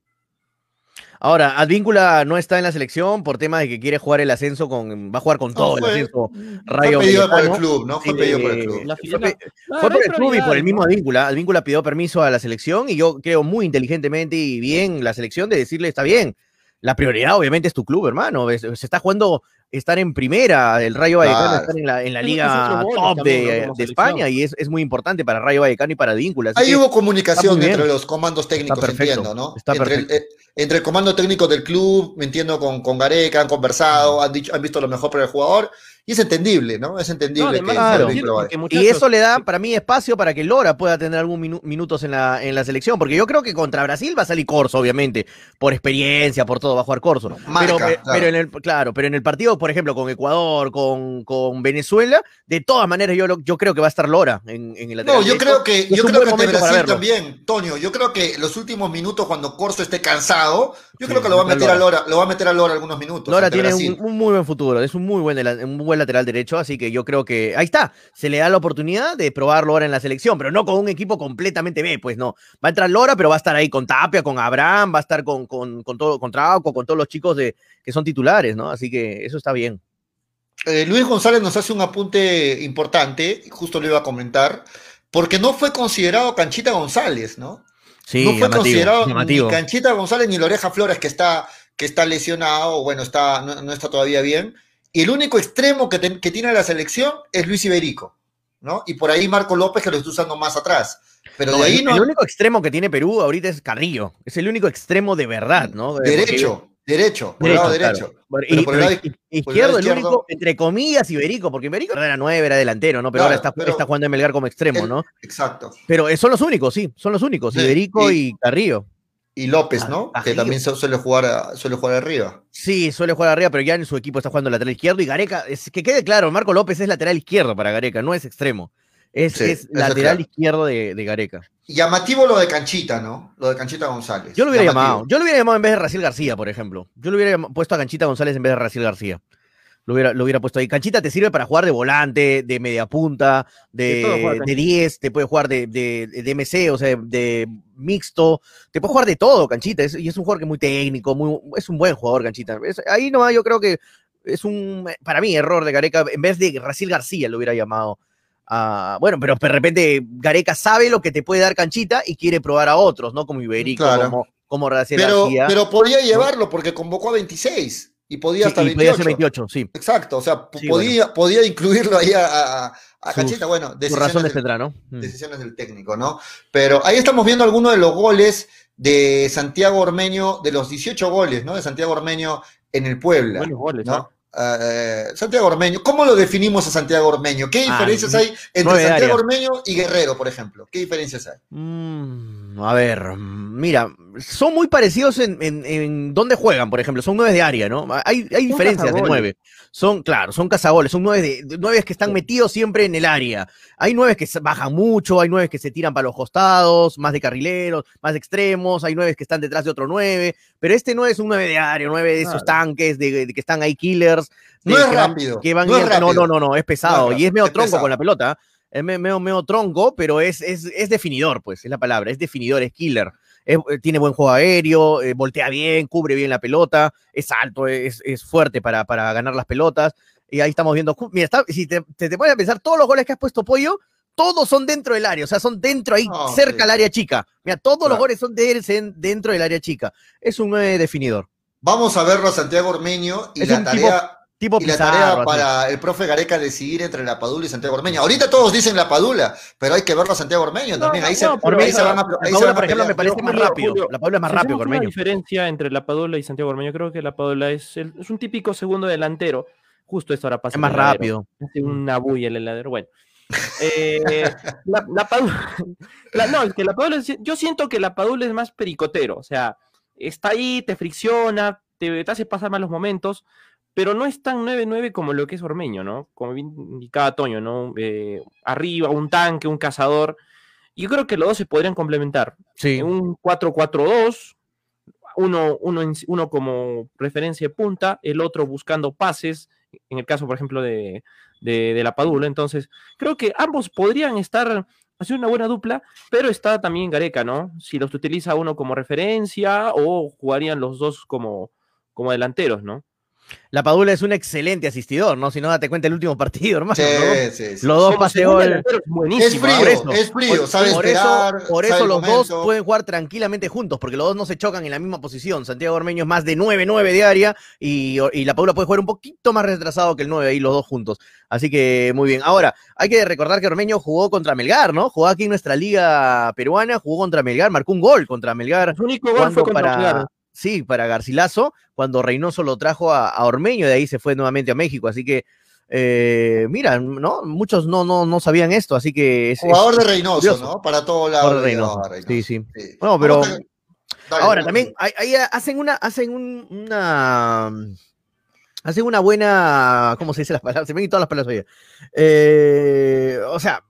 Ahora, Advíncula no está en la selección por tema de que quiere jugar el ascenso con. Va a jugar con todo el fue- ascenso. Fue Rayo pedido por el club, ¿no? Fue pedido por el club. La Fue, filial- pe- No, fue no por el club y por el mismo. Advíncula. Advíncula pidió permiso a la selección y yo creo muy inteligentemente y bien la selección de decirle está bien. La prioridad obviamente es tu club, hermano. Se está jugando estar en primera, el Rayo Vallecano Claro. estar en la, en liga top también, de. España y es, es muy importante para Rayo Vallecano y para Advíncula. Ahí que- hubo comunicación entre los comandos técnicos, perfecto, entiendo, ¿no? está entre, el, perfecto. eh, entre el comando técnico del club, me entiendo, con, con Gareca, han conversado, han, dicho, han visto lo mejor para el jugador, y es entendible, ¿no? Es No, entendible además, que claro. Y eso le da para mí espacio para que Lora pueda tener minu- minutos en la, en la selección, porque yo creo que contra Brasil va a salir Corso, obviamente, por experiencia, por todo, va a jugar Corso. Marca, pero, claro. pero en el, claro, pero en el partido, por ejemplo, con Ecuador, con, con Venezuela, de todas maneras yo, lo- yo creo que va a estar Lora en, en el lateral No, yo creo que, yo creo que para Brasil también, Toño, yo creo que los últimos minutos cuando Corso esté cansado, yo Sí, creo que lo va a meter a Lora. Lora, lo va a meter a Lora algunos minutos. Lora tiene un, un muy buen futuro, es un muy buen, un buen lateral derecho, así que yo creo que ahí está, se le da la oportunidad de probarlo ahora en la selección, pero no con un equipo completamente B, pues no. Va a entrar Lora, pero va a estar ahí con Tapia, con Abraham, va a estar con, con, con todo, con Trauco, con todos los chicos de, que son titulares, ¿no? Así que eso está bien. Eh, Luis González nos hace un apunte importante, justo lo iba a comentar, porque no fue considerado Canchita González, ¿no? Sí, no fue llamativo, considerado llamativo. ni Canchita González ni Loreja Flores, que está, que está lesionado, o bueno, está, no, no está todavía bien. Y el único extremo que, tiene la selección es Luis Iberico, ¿no? Y por ahí Marco López, que lo está usando más atrás. Pero No, de ahí el, no. el único extremo que tiene Perú ahorita es Carrillo, es el único extremo de verdad, ¿no? Derecho, derecho, por el lado claro. derecho. Por- y- por el lado izquierdo, el único, entre comillas, Iberico, porque Iberico no era nueve, era delantero, ¿no? Pero ahora está, pero- está jugando en Melgar como extremo, El- ¿no? Exacto. Pero eh, son los únicos, sí, son los únicos, Sí, Iberico y- y, Carrillo. Y López, Ah, ¿no? Que también su- suele jugar, suele jugar arriba. Sí, suele jugar arriba, pero ya en su equipo está jugando lateral izquierdo y Gareca, es, que quede claro, Marco López es lateral izquierdo para Gareca, no es extremo. Es, Sí, lateral claro. izquierdo de, de Gareca. Llamativo lo de Canchita, ¿no? Lo de Canchita González. Yo lo hubiera Llamativo. llamado, yo lo hubiera llamado en vez de Raciel García, por ejemplo. Yo lo hubiera puesto a Canchita González en vez de Raciel García. Lo hubiera, lo hubiera puesto ahí. Canchita te sirve para jugar de volante, de media punta, De todo juega de, de Canchita. 10, te puede jugar de, de, de MC, o sea, de mixto, te puede jugar de todo, Canchita. es- y es un jugador que es muy técnico, muy, es un buen jugador, Canchita. Es- ahí nomás yo creo que es un, para mí, error de Gareca. En vez de Raciel García lo hubiera llamado. A- bueno, pero de repente Gareca sabe lo que te puede dar Canchita y quiere probar a otros, ¿no? Como Iberico, Claro. como, como Pero, García. pero podía llevarlo porque convocó a 26 y podía Sí, hasta y 28. podía ser 28, sí. Exacto, o sea, Sí, podía, podía incluirlo ahí a, a, a Canchita. Bueno, Por decisiones razones del, ¿no? Mm. decisiones del técnico, ¿no? Pero ahí estamos viendo algunos de los goles de Santiago Ormeño, de los 18 goles, ¿no? De Santiago Ormeño en el Puebla. Buenos goles, ¿no? Eh, Santiago Ormeño, ¿cómo lo definimos a Santiago Ormeño? ¿Qué Ah, diferencias hay entre Santiago. Ormeño y Guerrero, por ejemplo? ¿Qué diferencias hay? Mm, a ver, mm, mira, son muy parecidos en, en, en dónde juegan, por ejemplo, son nueve de área, ¿no? Hay, hay diferencias de nueve. Son, claro, son cazagoles, son nueve, de, nueve que están metidos siempre en el área. Hay nueve que bajan mucho, hay nueve que se tiran para los costados, más de carrileros, más de extremos, hay nueve que están detrás de otro nueve, pero este no es un nueve de área, nueve de esos tanques de, de que están ahí killers. No es que van- rápido, que van no es entran. no, rápido. no, no, no, es pesado No es y es medio es tronco pesado. con la pelota. Es me- medio, medio tronco, pero es, es, es definidor, pues, es la palabra, es definidor, es killer. Es- eh, tiene buen juego aéreo, eh, voltea bien, cubre bien la pelota, es alto, es, es fuerte para, para ganar las pelotas. Y ahí estamos viendo, mira, está- si te, te, te pones a pensar, todos los goles que has puesto Pollo, todos son dentro del área, o sea, son dentro ahí, Ah, cerca sí. al área chica. Mira, todos los goles son de, en- dentro del área chica. Es un nueve definidor. Vamos a verlo a Santiago Ormeño y la tarea, Tipo y la tarea así. para el profe Gareca decidir entre la Padula y Santiago Ormeño. Ahorita todos dicen la Padula, pero hay que verlo a Santiago Ormeño No, también. no, ahí, se, no, pero ahí esa- se van a, se van por ejemplo, me parece Pero más Julio, rápido. Julio, La Padula es más Si rápido, una Ormeño. diferencia entre la Padula y Santiago Ormeño, creo que la Padula es, el- es un típico segundo delantero. Justo esto ahora pasa. Es más rápido. Hace una bulla el heladero. Bueno. Eh, la, la Padula. la- no, es que la Padula. es- Yo siento que la Padula es más pericotero. O sea, está ahí, te fricciona, te, te hace pasar malos momentos, pero no es tan 9-9 como lo que es Ormeño, ¿no? Como bien indicaba Toño, ¿no? Eh, arriba, un tanque, un cazador. Y yo creo que los dos se podrían complementar. Sí. Un 4-4-2, uno, uno, uno como referencia de punta, el otro buscando pases, en el caso, por ejemplo, de, de, de la Padula. Entonces, creo que ambos podrían estar ha sido una buena dupla, pero está también Gareca, ¿no? Si los utiliza uno como referencia o jugarían los dos como, como delanteros, ¿no? La Padula es un excelente asistidor, ¿no? Si no, date cuenta el último partido, hermano. Sí, ¿no? sí, sí. Los dos Como pase segundo gol. delantero es frío, por eso. es frío, Por- sabe por esperar. eso, por sabe eso el los momento. dos pueden jugar tranquilamente juntos, porque los dos no se chocan en la misma posición. Santiago Ormeño es más de 9-9 de área y, y la Paula puede jugar un poquito más retrasado que el 9 ahí los dos juntos. Así que muy bien. Ahora, hay que recordar que Ormeño jugó contra Melgar, ¿no? Jugó aquí en nuestra liga peruana, jugó contra Melgar, marcó un gol contra Melgar. Su único gol fue contra para, Melgar. Sí, para Garcilaso, cuando Reynoso lo trajo a, a Ormeño, de ahí se fue nuevamente a México. Así que, eh, mira, ¿no? Muchos no, no, no sabían esto, así que es, es- Jugador de Reynoso, curioso. ¿no? Para de llegaba Reynoso. Reynoso. Sí, sí. Sí. No, pero- Dale, Ahora, dale. también ahí- hacen una, hacen un- una, hacen una buena, ¿cómo se dice las palabras? Se me todas las palabras hoy. Eh, o sea,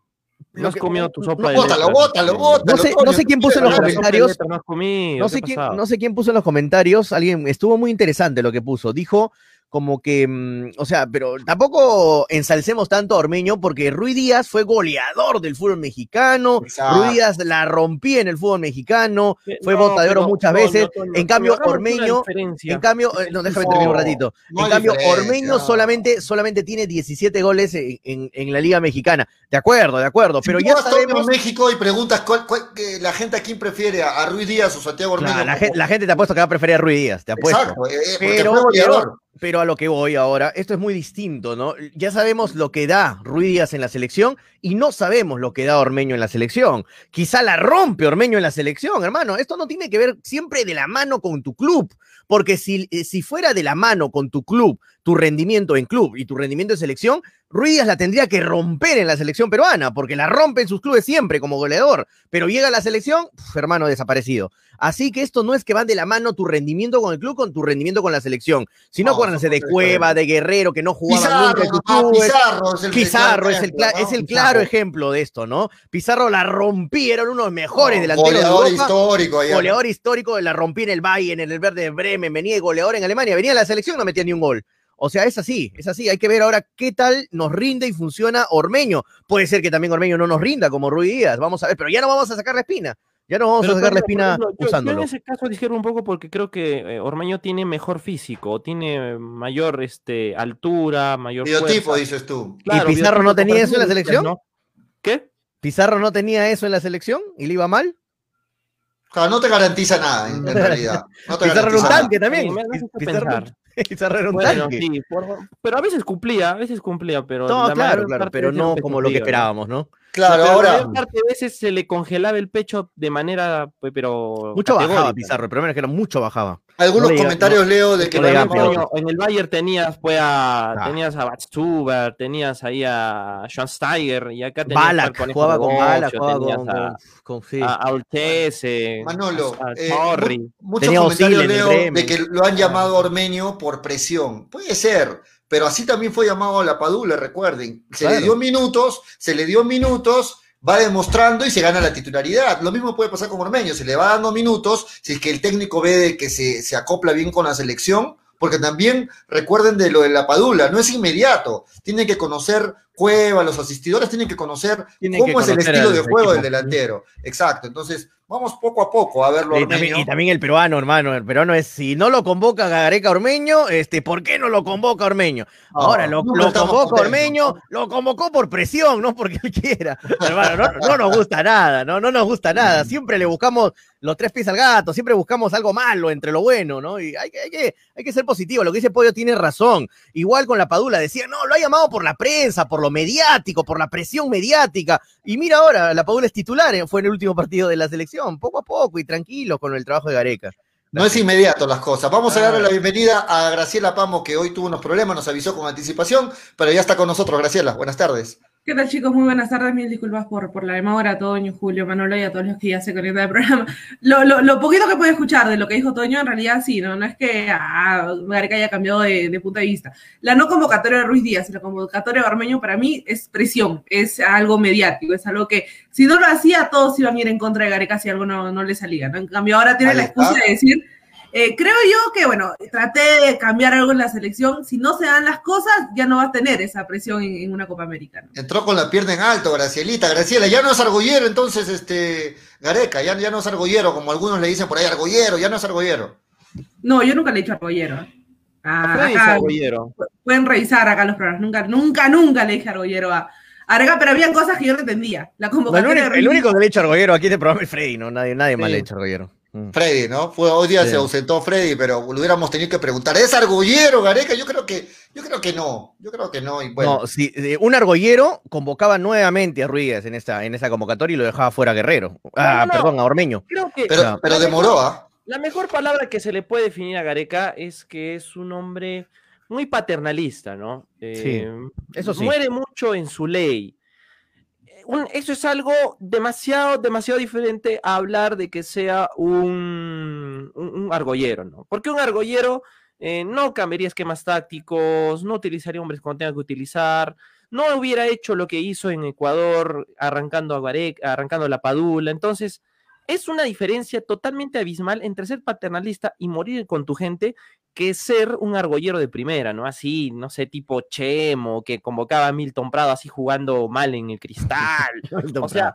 No has comido tu sopa no- de Bótalo, bótalo, bótalo. No sé- no sé quién puso en los comentarios. No has comido. no ¿qué sé quién, no sé quién puso en los comentarios, alguien estuvo muy interesante lo que puso. Dijo como que, mm, o sea, pero tampoco ensalcemos tanto a Ormeño porque Rui Díaz fue goleador del fútbol mexicano. Exacto. Rui Díaz la rompía en el fútbol mexicano. Fue No, bota de oro pero, muchas veces. En cambio, Ormeño- diferencia. En cambio, eh, no, déjame terminar un ratito. en cambio, Ormeño solamente, solamente tiene 17 goles en, en- en la Liga Mexicana. De acuerdo, de acuerdo. Pero si ya tú vas a sabemos. México y preguntas cuál, cuál- la gente a quién prefiere, a, Ruiz Díaz o Santiago Ormeño. Claro, la, gente, la gente te ha puesto que va a preferir a Rui Díaz, te apuesto. Exacto, eh, eh, Pero, fue goleador. pero a lo que voy ahora, esto es muy distinto, ¿no? Ya sabemos lo que da Rui Díaz en la selección y no sabemos lo que da Ormeño en la selección. Quizá la rompe Ormeño en la selección, hermano. Esto no tiene que ver siempre de la mano con tu club, porque si, eh, si fuera de la mano con tu club, tu rendimiento en club y tu rendimiento en selección, Rui Díaz la tendría que romper en la selección peruana, porque la rompe en sus clubes siempre como goleador, pero llega a la selección, hermano, desaparecido. Así que esto no es que van de la mano tu rendimiento con el club con tu rendimiento con la selección. Si no, No, acuérdense de Cueva, de Guerrero, que no Pizarro, nunca en ah, clubes. Pizarro es el, Pizarro es el, es el Pizarro. claro ejemplo de esto, ¿no? Pizarro la rompí, era uno de los mejores delanteros de Goleador Europa. histórico. Goleador histórico, la rompí en el Bayern, en el Verde de Bremen, venía de goleador en Alemania, venía a la selección, no metía ni un gol. O sea, es así, es así. Hay que ver ahora qué tal nos rinde y funciona Ormeño. Puede ser que también Ormeño no nos rinda como Rui Díaz, vamos a ver, pero ya no vamos a sacar la espina. Ya no vamos Pero, a sacar la espina ejemplo, yo- Yo, usándolo. en ese caso dijeron un poco porque creo que eh, Ormeño tiene mejor físico, tiene mayor este, altura, mayor Biotipo, fuerza. dices tú. Claro, Pizarro no tenía eso en la selección? ¿no? ¿Qué? ¿Pizarro no tenía eso en la selección y le iba mal? Claro, no te garantiza nada, en, en realidad. No te Pizarro garantiza nada. tanque también. Pizarro, pensar. Pizarro un Bueno, tanque. sí, por- pero a veces cumplía, a veces cumplía, pero No, la claro, claro, pero no como lo que esperábamos, ¿no? Claro, Pero la ahora. mayor parte de veces se le congelaba el pecho de manera, pues, pero Mucho bajaba. Pizarro, problema es que era mucho bajaba. Algunos No comentarios leo de que no. Coño, en el Bayern tenías pues a, Ah. tenías a Batstuber, tenías ahí a Schwansteiger y acá tenías Balak, al Conejo jugaba con Balak, jugaba tenías con, a, con, con- sí. a, a Oltese, Manolo, a, a eh, Torri. mu- muchos comentarios leo de que lo han llamado Ormeño por presión. Puede ser, pero así también fue llamado a la Padula, recuerden. Se Claro. le dio minutos, se le dio minutos, va demostrando y se gana la titularidad. Lo mismo puede pasar con Ormeño, se le va dando minutos, si es que el técnico ve de que se, se acopla bien con la selección, porque también recuerden de lo de la Padula, no es inmediato, tienen que conocer Cueva, los asistidores tienen que conocer Tienen cómo que es el estilo de juego del delantero. Exacto, entonces vamos poco a poco a verlo. Y también, y también el peruano, hermano. El peruano es, si no lo convoca Gareca Ormeño, este, ¿por qué no lo convoca Ormeño? Ahora, lo, lo convoca. Ormeño, lo convocó por presión, no porque él quiera. Hermano, no, no nos gusta nada, no, no nos gusta nada. Siempre le buscamos los tres pies al gato, siempre buscamos algo malo entre lo bueno, ¿no? Y hay, que- hay, que, hay que ser positivo. Lo que dice Pollo tiene razón. Igual con la Padula, decía, no, lo ha llamado por la prensa, por lo mediático, por la presión mediática. Y mira ahora, la Padula es titular, eh, fue en el último partido de la selección, poco a poco y tranquilo con el trabajo de Gareca. No es inmediato las cosas. Vamos a Ah. darle la bienvenida a Graciela Pamo, que hoy tuvo unos problemas, nos avisó con anticipación, pero ya está con nosotros. Graciela, buenas tardes. ¿Qué tal chicos? Muy buenas tardes, mil disculpas por, por la demora, Toño, Julio, Manolo y a todos los que ya se conectan al programa. Lo, lo, lo poquito que pude escuchar de lo que dijo Toño, en realidad sí, no, no es que ah, Gareca haya cambiado de, de punto de vista. La no convocatoria de Ruiz Díaz y la convocatoria de Armeño para mí es presión, es algo mediático, es algo que si no lo hacía todos iban a ir en contra de Gareca si algo no, no le salía. ¿no? En cambio ahora tiene la excusa de decir Eh, creo yo que, bueno, traté de cambiar algo en la selección. Si no se dan las cosas, ya no va a tener esa presión en, en una Copa América. ¿no? Entró con la pierna en alto, Gracielita. Graciela, ya no es argollero, entonces, este, Gareca, ya, ya no es argollero, como algunos le dicen por ahí, argollero, ya no es argollero. No, yo nunca le he dicho argollero. Ah, acá argollero. pueden revisar acá los programas. Nunca, nunca, nunca le dije argollero a Arga, pero habían cosas que yo no entendía. La No, el, convocatoria único, de el único que le he hecho argollero aquí en este programa es Freddy, ¿no? Nadie, nadie más le ha hecho argollero. Mm. Freddy, ¿no? Fue, hoy día Sí. se ausentó Freddy, pero lo hubiéramos tenido que preguntar. ¿Es argollero, Gareca? Yo creo que, yo creo que no. Yo creo que no. Y bueno, No, si, eh, un argollero convocaba nuevamente a Ruiz en esta, en esa convocatoria y lo dejaba fuera a Guerrero. Ah, No, no. perdón, a Ormeño. Creo que pero, no. pero demoró, ¿ah? la mejor palabra que se le puede definir a Gareca es que es un hombre muy paternalista, ¿no? Eh, eso sí. Muere mucho en su ley. Un- eso es algo demasiado, demasiado diferente a hablar de que sea un, un, argollero, ¿no? Porque un argollero eh, no cambiaría esquemas tácticos, no utilizaría hombres cuando tenga que utilizar, no hubiera hecho lo que hizo en Ecuador arrancando a arrancando la Padula. Entonces, es una diferencia totalmente abismal entre ser paternalista y morir con tu gente que ser un argollero de primera, ¿no? Así, no sé, tipo Chemo, que convocaba a Milton Prado así jugando mal en el cristal. o sea,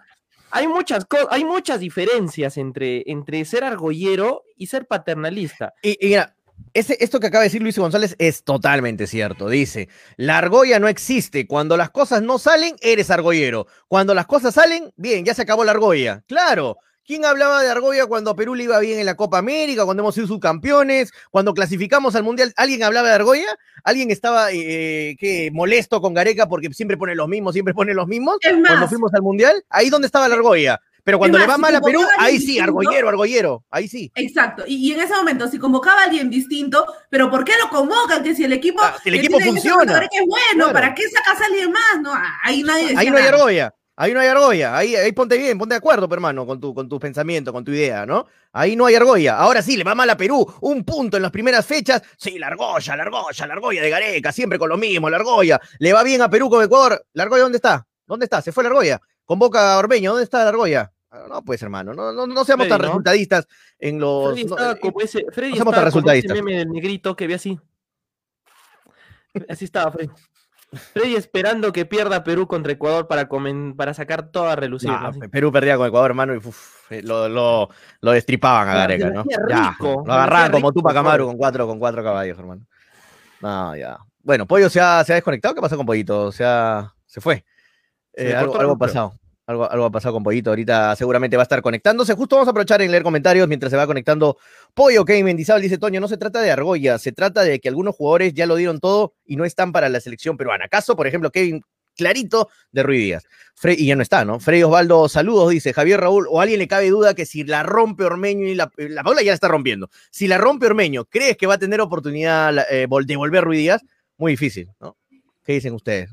hay muchas, hay muchas diferencias entre, entre ser argollero y ser paternalista. Y, y mira, ese, esto que acaba de decir Luis González es totalmente cierto. Dice, la argolla no existe. Cuando las cosas no salen, eres argollero. Cuando las cosas salen, bien, ya se acabó la argolla. Claro. ¿Quién hablaba de argolla cuando a Perú le iba bien en la Copa América, cuando hemos sido subcampeones, cuando clasificamos al Mundial? ¿Alguien hablaba de argolla? ¿Alguien estaba eh, ¿qué, molesto con Gareca porque siempre pone los mismos, siempre pone los mismos? Es Cuando más, fuimos al Mundial, ahí donde estaba la argolla. Pero cuando le va si mal a Perú, ahí sí, distinto- argollero, argollero, ahí sí. Exacto, y, y en ese momento, si convocaba a alguien distinto, pero ¿por qué lo convocan? Que si el equipo, Ah, si el que equipo funciona. que es bueno, Claro. ¿para qué sacas a alguien más? No, ahí nadie Ahí no hay argolla. Ahí no hay argolla. Ahí, ahí ponte bien, ponte de acuerdo, hermano, con tu, con tu pensamiento, con tu idea, ¿no? Ahí no hay argolla. Ahora sí, le va mal a Perú. Un punto en las primeras fechas. Sí, la argolla, la argolla, la argolla de Gareca, siempre con lo mismo, la argolla. Le va bien a Perú con Ecuador. ¿La argolla dónde está? ¿Dónde está? Se fue la argolla. Convoca a Ormeño. ¿Dónde está la argolla? Ah, No, pues, hermano, no, no, no seamos Freddy, tan ¿no? resultadistas en los. Freddy no, estaba eh, como ese, Freddy no seamos estaba tan como ese resultadistas. meme del negrito que ve así. Así estaba Freddy. Freddy esperando que pierda Perú contra Ecuador para, comen- para sacar toda relucir. Perú perdía con Ecuador, hermano, y uf, eh, lo, lo, lo destripaban a Gareca, ¿no? Ya, lo agarraban como Amaru pobre. con cuatro, con cuatro caballos, hermano. No, ya. Bueno, Pollo se ha, se ha desconectado. ¿Qué pasó con Pollito? Se, ha- se fue. Eh, algo, algo pasado. Algo, algo ha pasado con Pollito. Ahorita seguramente va a estar conectándose. Justo vamos a aprovechar en leer comentarios mientras se va conectando Pollo. Kevin Mendizábal dice: Toño, no se trata de argolla, se trata de que algunos jugadores ya lo dieron todo y no están para la selección peruana. ¿Acaso, por ejemplo, Kevin clarito de Ruiz y ya no está, ¿no? Freddy Osvaldo, saludos, dice Javier Raúl. O alguien le cabe duda que si la rompe Ormeño y la, la Paula ya la está rompiendo. Si la rompe Ormeño, ¿crees que va a tener oportunidad eh, de volver Ruiz? Muy difícil, ¿no? ¿Qué dicen ustedes?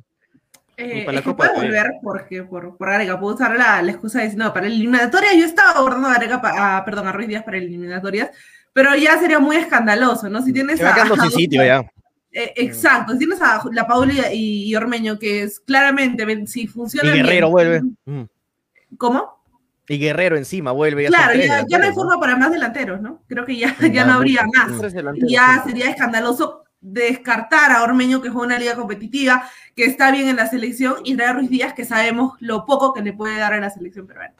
Eh, Para la es que Copa de- volver porque por, por Gareca, puedo usar la, la excusa de decir, no, para el eliminatoria yo estaba abordando a Gareca, pa- a- perdón, a Ruiz Díaz para eliminatorias, pero ya sería muy escandaloso, ¿no? Si tienes Se va a- quedando a- sin sitio ya. Eh, exacto, si tienes a la Paula y, y Ormeño, que es claramente, si Y funciona Guerrero bien, vuelve. Mm. ¿Cómo? Y Guerrero encima vuelve. ya Claro, tres ya, ya no hay forma para más delanteros, ¿no? Creo que ya, ya Ya, no habría más. Y ya sería escandaloso descartar a Ormeño, que juega una liga competitiva, que está bien en la selección, y traer Ruiz Díaz, que sabemos lo poco que le puede dar a la selección peruana.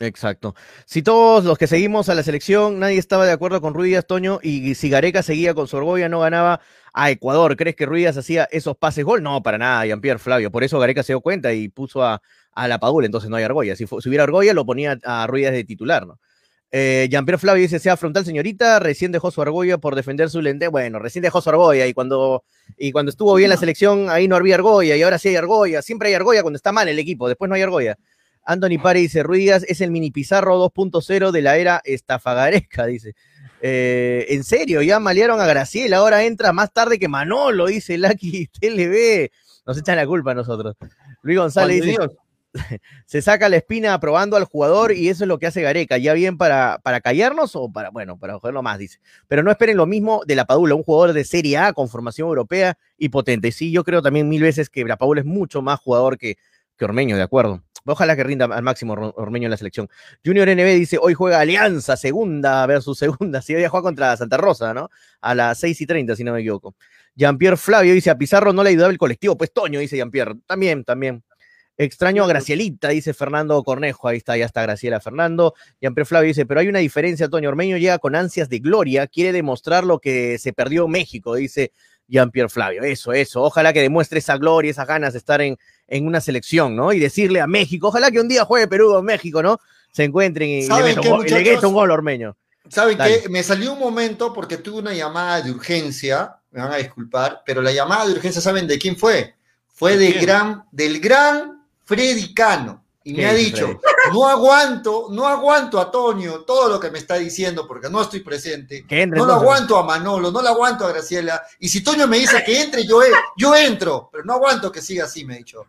Exacto. Si todos los que seguimos a la selección, nadie estaba de acuerdo con Ruiz Toño, y si Gareca seguía con orgullo, no ganaba a Ecuador, ¿crees que Ruiz Díaz hacía esos pases gol? No, para nada, Jean-Pierre Flavio. Por eso Gareca se dio cuenta y puso a, a la Padula, entonces no hay argolla. Si, si hubiera argolla, lo ponía a Ruiz de titular, ¿no? Eh, Jean-Pierre Flavio dice, sea frontal, señorita, recién dejó su argolla por defender su lente. Bueno, recién dejó su argolla y cuando, y cuando estuvo bien la selección, ahí no había argolla y ahora sí hay argolla. Siempre hay argolla cuando está mal el equipo, después no hay argolla. Anthony Pare dice, Ruiz Díaz es el mini Pizarro 2.0 de la era estafagaresca, dice. Eh, en serio, ya malearon a Graciela, ahora entra más tarde que Manolo, dice Lucky TLB. Nos echan la culpa a nosotros. Luis González dice, Dios. se saca la espina aprobando al jugador y eso es lo que hace Gareca. Ya bien para, para callarnos o para, bueno, para joderlo más, dice. Pero no esperen lo mismo de la Padula, un jugador de Serie A con formación europea y potente. Sí, yo creo también mil veces que la Padula es mucho más jugador que, que Ormeño, de acuerdo. Ojalá que rinda al máximo Ormeño en la selección. Junior NB dice, hoy juega Alianza, segunda versus segunda. Sí, hoy juega contra Santa Rosa, ¿no? A las 6 y 30, si no me equivoco. Jean-Pierre Flavio dice, a Pizarro no le ayudaba el colectivo. Pues Toño, dice Jean-Pierre. También, también. Extraño a Gracielita, dice Fernando Cornejo. Ahí está, ya está Graciela Fernando. Jean-Pierre Flavio dice, pero hay una diferencia, Toño Ormeño llega con ansias de gloria, quiere demostrar lo que se perdió México, dice Jean-Pierre Flavio. Eso, eso. Ojalá que demuestre esa gloria, esas ganas de estar en, en una selección, ¿no? Y decirle a México, ojalá que un día juegue Perú o México, ¿no? Se encuentren y le ¿Saben meta un qué, gol- le un Ormeño. ¿Saben Dale. qué? Me salió un momento porque tuve una llamada de urgencia, me van a disculpar, pero la llamada de urgencia, ¿saben de quién fue? Fue ¿De quién? gran, del gran Freddy Cano. Y ¿Qué me ha dicho, Freddy? no aguanto, no aguanto a Toño todo lo que me está diciendo porque no estoy presente. No lo aguanto a Manolo, no lo aguanto a Graciela. Y si Toño me dice que entre, yo, e- yo entro, pero no aguanto que siga así, me ha dicho.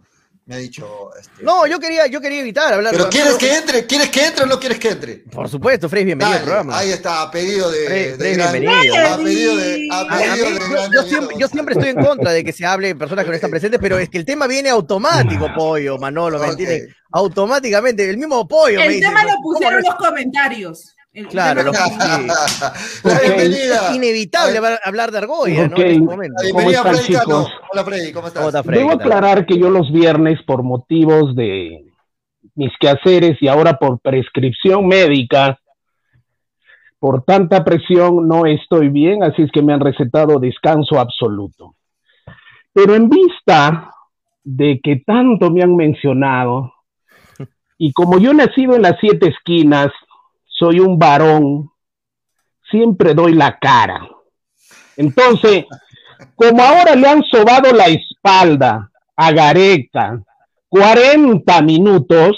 Me ha dicho. este, No, yo quería, yo quería evitar hablar Pero ¿quieres que entre? ¿Quieres que entre o no quieres que entre? Por supuesto, Freddy, bienvenido al programa. ahí está, a pedido de, Fred- de Fred, gran- bienvenido. a pedido de, a A- a pedido mí, de yo, gran yo Daniel siempre, yo González. siempre estoy en contra de que se hable en personas que no están presentes, pero es que el tema viene automático, pollo, Manolo, ¿me Ok. entienden? Automáticamente, el mismo pollo me El dice. tema lo ¿cómo pusieron los comentarios. El Claro, tema lo- lo pusieron. La Ok. bienvenida. Es inevitable hablar- hablar de Argolla, ¿no? Ok. En este bienvenida, ¿Cómo están, Freddy? Hola, Freddy, ¿cómo estás? ¿Cómo está, Freddy? Debo aclarar que yo los viernes, por motivos de mis quehaceres y ahora por prescripción médica, por tanta presión no estoy bien, así es que me han recetado descanso absoluto. Pero en vista de que tanto me han mencionado, y como yo he nacido en las siete esquinas, soy un varón, siempre doy la cara. Entonces, como ahora le han sobado la espalda a Gareca 40 minutos,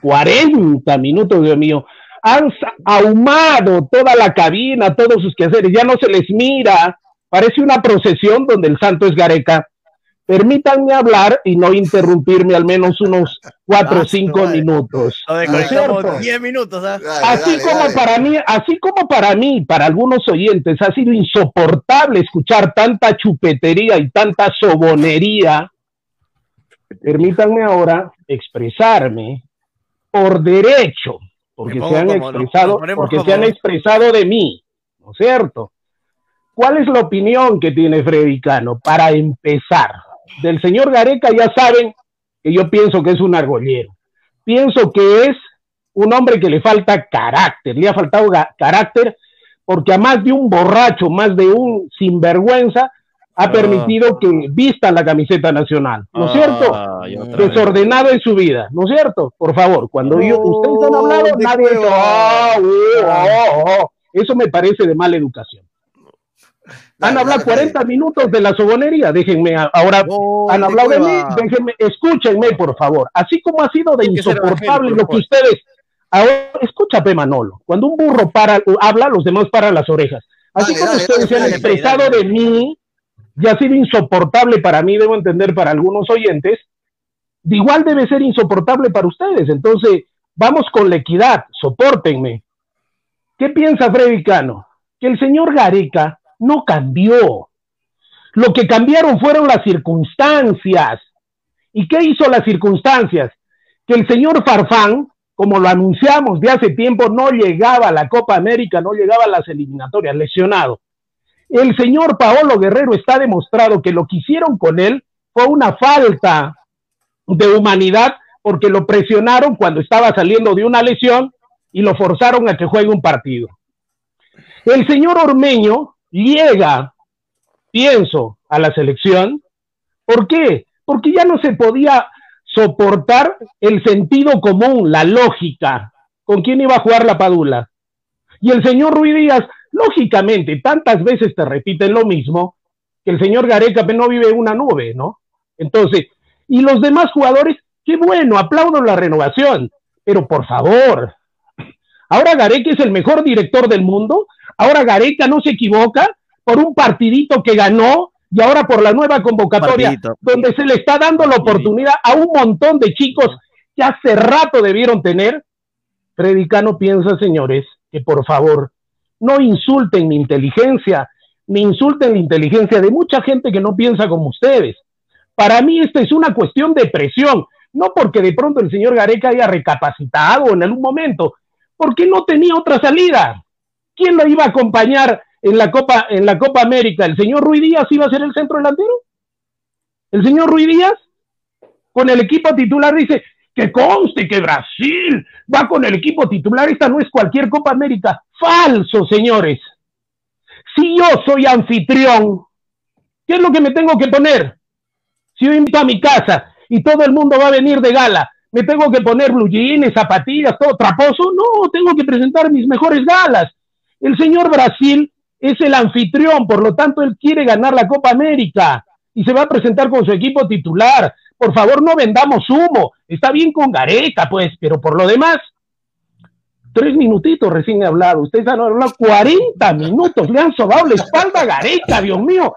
40 minutos, Dios mío, han ahumado toda la cabina, todos sus quehaceres, ya no se les mira, parece una procesión donde el santo es Gareca. Permítanme hablar y no interrumpirme al menos unos cuatro o Ah, cinco minutos. ¿No es desconectamos cierto? 10 minutos, ¿ah? Dale, Así dale, como dale. para mí, así como para mí, para algunos oyentes, ha sido insoportable escuchar tanta chupetería y tanta sobonería. Permítanme ahora expresarme por derecho, porque se han expresado, porque se han expresado de mí, ¿no es cierto? ¿Cuál es la opinión que tiene Freddy Cano? Para empezar, del señor Gareca ya saben que yo pienso que es un argollero. Pienso que es un hombre que le falta carácter, le ha faltado carácter porque a más de un borracho, más de un sinvergüenza, ha Ah. permitido que vistan la camiseta nacional, ¿no es cierto? Otra vez. Desordenado en su vida, ¿no es cierto? Por favor, cuando yo- Oh, ustedes han hablado, de nadie huevo. "Ah, uh, oh, oh". Eso me parece de mala educación. Dale, Han hablado dale, Freddy. 40 minutos de la sobonería, déjenme ahora han hablado de mí, déjenme, escúchenme por favor. Así como ha sido de insoportable lo que ustedes. Ahora, escúchame, Manolo. Cuando un burro para, habla, los demás paran las orejas. Así como ustedes se han expresado de mí, y ha sido insoportable para mí, debo entender para algunos oyentes, igual debe ser insoportable para ustedes. Entonces, vamos con la equidad, sopórtenme. ¿Qué piensa Freddy Cano? Que el señor Gareca no cambió. Lo que cambiaron fueron las circunstancias. ¿Y qué hizo las circunstancias? Que el señor Farfán, como lo anunciamos de hace tiempo, no llegaba a la Copa América, no llegaba a las eliminatorias, lesionado. El señor Paolo Guerrero está demostrado que lo que hicieron con él fue una falta de humanidad porque lo presionaron cuando estaba saliendo de una lesión y lo forzaron a que juegue un partido. El señor Ormeño llega, pienso, a la selección. ¿Por qué? Porque ya no se podía soportar el sentido común, la lógica. ¿Con quién iba a jugar la Padula? Y el señor Ruiz Díaz, lógicamente, tantas veces te repiten lo mismo, que el señor Gareca no vive una nube, ¿no? Entonces, y los demás jugadores, qué bueno, aplaudo la renovación, pero por favor, ahora Gareca es el mejor director del mundo, ahora Gareca no se equivoca por un partidito que ganó y ahora por la nueva convocatoria, Partidito. donde se le está dando la oportunidad a un montón de chicos que hace rato debieron tener. Freddy Cano piensa, señores, que por favor no insulten mi inteligencia, ni insulten la inteligencia de mucha gente que no piensa como ustedes. Para mí esta es una cuestión de presión. no porque de pronto el señor Gareca haya recapacitado en algún momento, porque no tenía otra salida. ¿Quién lo iba a acompañar en la Copa, en la Copa América? ¿El señor Ruiz Díaz iba a ser el centro delantero? ¿El señor Ruiz Díaz? Con el equipo titular dice, que conste que Brasil va con el equipo titular, esta no es cualquier Copa América. Falso, señores. Si yo soy anfitrión, ¿qué es lo que me tengo que poner? Si yo invito a mi casa y todo el mundo va a venir de gala, ¿me tengo que poner blue zapatillas, todo traposo? No, tengo que presentar mis mejores galas. El señor Brasil es el anfitrión, por lo tanto él quiere ganar la Copa América y se va a presentar con su equipo titular. Por favor, no vendamos humo. Está bien con Gareca, pues, pero por lo demás, tres minutitos recién he hablado. Ustedes han hablado 40 minutos. Le han sobado la espalda a Gareca, Dios mío.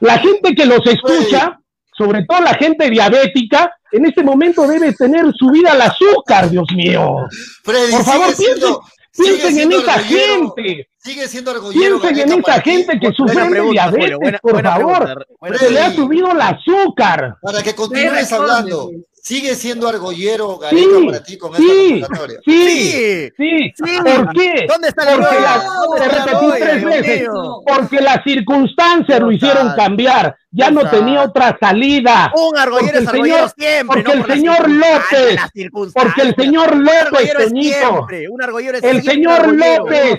La gente que los escucha, sobre todo la gente diabética, en este momento debe tener subida al azúcar, Dios mío. Freddy, Por favor, sigue siendo- piensen, en esa argollero. gente. Sigue siendo argollero. Piensen en esa ti, gente que sufre de diabetes, buena- por buena favor. pregunta, Se le ha subido el azúcar. Para que continúes responde, hablando. Sigue siendo argollero Gareca Sí, para ti con sí, esta convocatoria. sí, sí. Sí. ¿Por qué? ¿Dónde está la Porque la- ¿Dónde te está la repetí Goya, tres veces. Porque las circunstancias lo hicieron cambiar. Ya no tenía otra salida. Un argollero es argollero señor- siempre. porque no el señor López, las circunstancias. Porque el señor López, siempre. Un argollero es el siempre señor. López,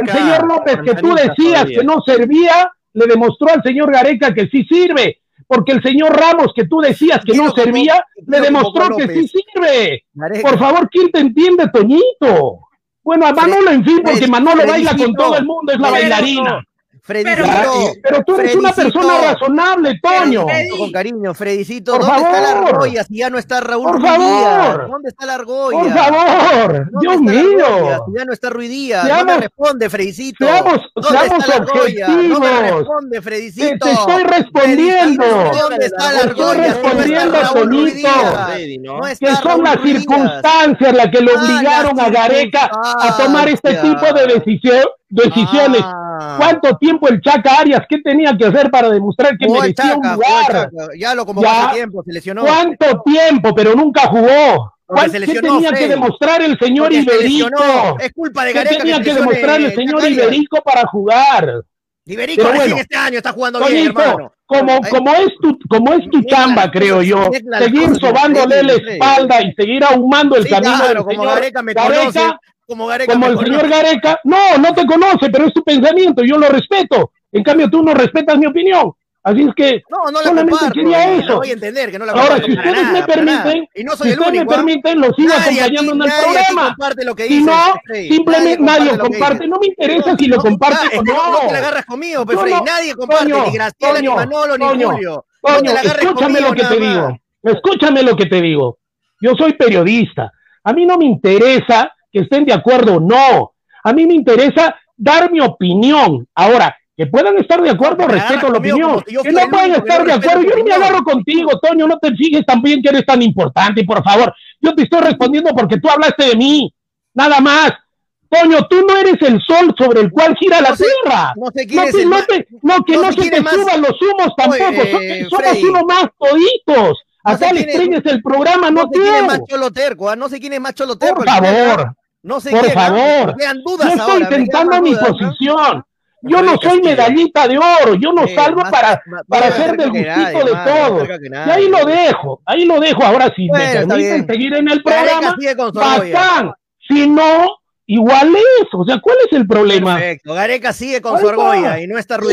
el señor López que tú decías que no servía, le demostró al señor Gareca que sí sirve. Porque el señor Ramos que tú decías que ¿Quién no servía, ¿Quién le demostró que sí López? sirve. Por favor, ¿quién te entiende, Toñito? Bueno, a Manolo, en fin, porque Manolo baila con todo el mundo, es la bailarina. Fredicito. Pero- Pero tú eres una persona razonable, Toño. Freddy- Con cariño, Fredicito, Por ¿dónde está la favor. argolla si ya no está Raúl Por Ruiz Díaz? favor. ¿Dónde está la argolla? Por favor, ¿Dónde Dios la mío. si ya no está Ruiz Díaz. no Seamos- me responde, Fredicito. seamos- ¿Dónde seamos está la argolla? No me objetivos. responde, Te, Fredicito. te estoy respondiendo. Fredicito, ¿Dónde está la Te estoy argolla? no está respondiendo, ¿no? No Que son las circunstancias las que lo Ah, obligaron a Gareca a tomar este tipo de decisión, decisiones. Ah. ¿Cuánto tiempo el Chaca Arias? ¿Qué tenía que hacer para demostrar que Jugó merecía un Chaca, el lugar? Ya lo convocó Ya. tiempo, se lesionó. ¿Cuánto tiempo? Pero nunca jugó. Porque ¿Cuán- se ¿Qué tenía que demostrar el señor Porque Iberico? Es culpa de ¿Qué Gareca tenía se que demostrar el señor Arias. Iberico para jugar? Iberico Pero bueno, este año está jugando bien, hermano. como, como es tu, como es tu chamba, creo yo, seguir sobándole la espalda y seguir ahumando el Sí, camino claro, del como señor Gareca me Gareca, conoce, como Gareca como me el conoce. señor Gareca, no, no te conoce, pero es tu pensamiento, yo lo respeto. En cambio, tú no respetas mi opinión. Así es que No, no la solamente comparto. quería eso. Lo voy a entender que no la Ahora, si ustedes nada, me permiten, y no soy si el ustedes único. me ¿ah? permiten, lo sigo Nadie aquí- acompañando en el programa. lo que Si dices, no, simplemente nadie comparte. No me interesa No, si lo comparte o no. no. te la agarras conmigo. Nadie comparte, ni Graciela, ni Manolo, ni Julio. Agarres escúchame lo que te digo. Escúchame lo que te digo. Yo soy periodista. A mí no me interesa que estén de acuerdo o no. A mí me interesa dar mi opinión. Ahora, que puedan estar de acuerdo, me respeto la opinión. Que no pueden estar de acuerdo. Yo no me agarro contigo, Toño. No te fijes también que eres tan importante, por favor. Yo te estoy respondiendo porque tú hablaste de mí. Nada más. Toño, tú no eres el sol sobre el cual gira la sé- tierra. no sé No, te- no te- no, que no se te más- suban los humos tampoco. Oye, Somos- eh, somos Freddy. uno más toditos. Acá le el programa, no, No sé quién es más cholo terco, ¿ah? no sé quién es más cholo terco. Por final, ¿ah? favor, No sé por quién, ¿ah? favor. Me quedan yo dudas estoy ahora. me intentando mi dudas, posición. Yo no soy medallita de oro, yo no Eh, salgo más- para, más- para más hacer del gustito nadie, de todo. Y ahí lo dejo, ahí lo dejo. Ahora, si me Bueno, está permiten seguir en el programa, bacán. Si no, igual es. O sea, ¿cuál es el problema? Perfecto. Gareca sigue con su argolla y no está. No,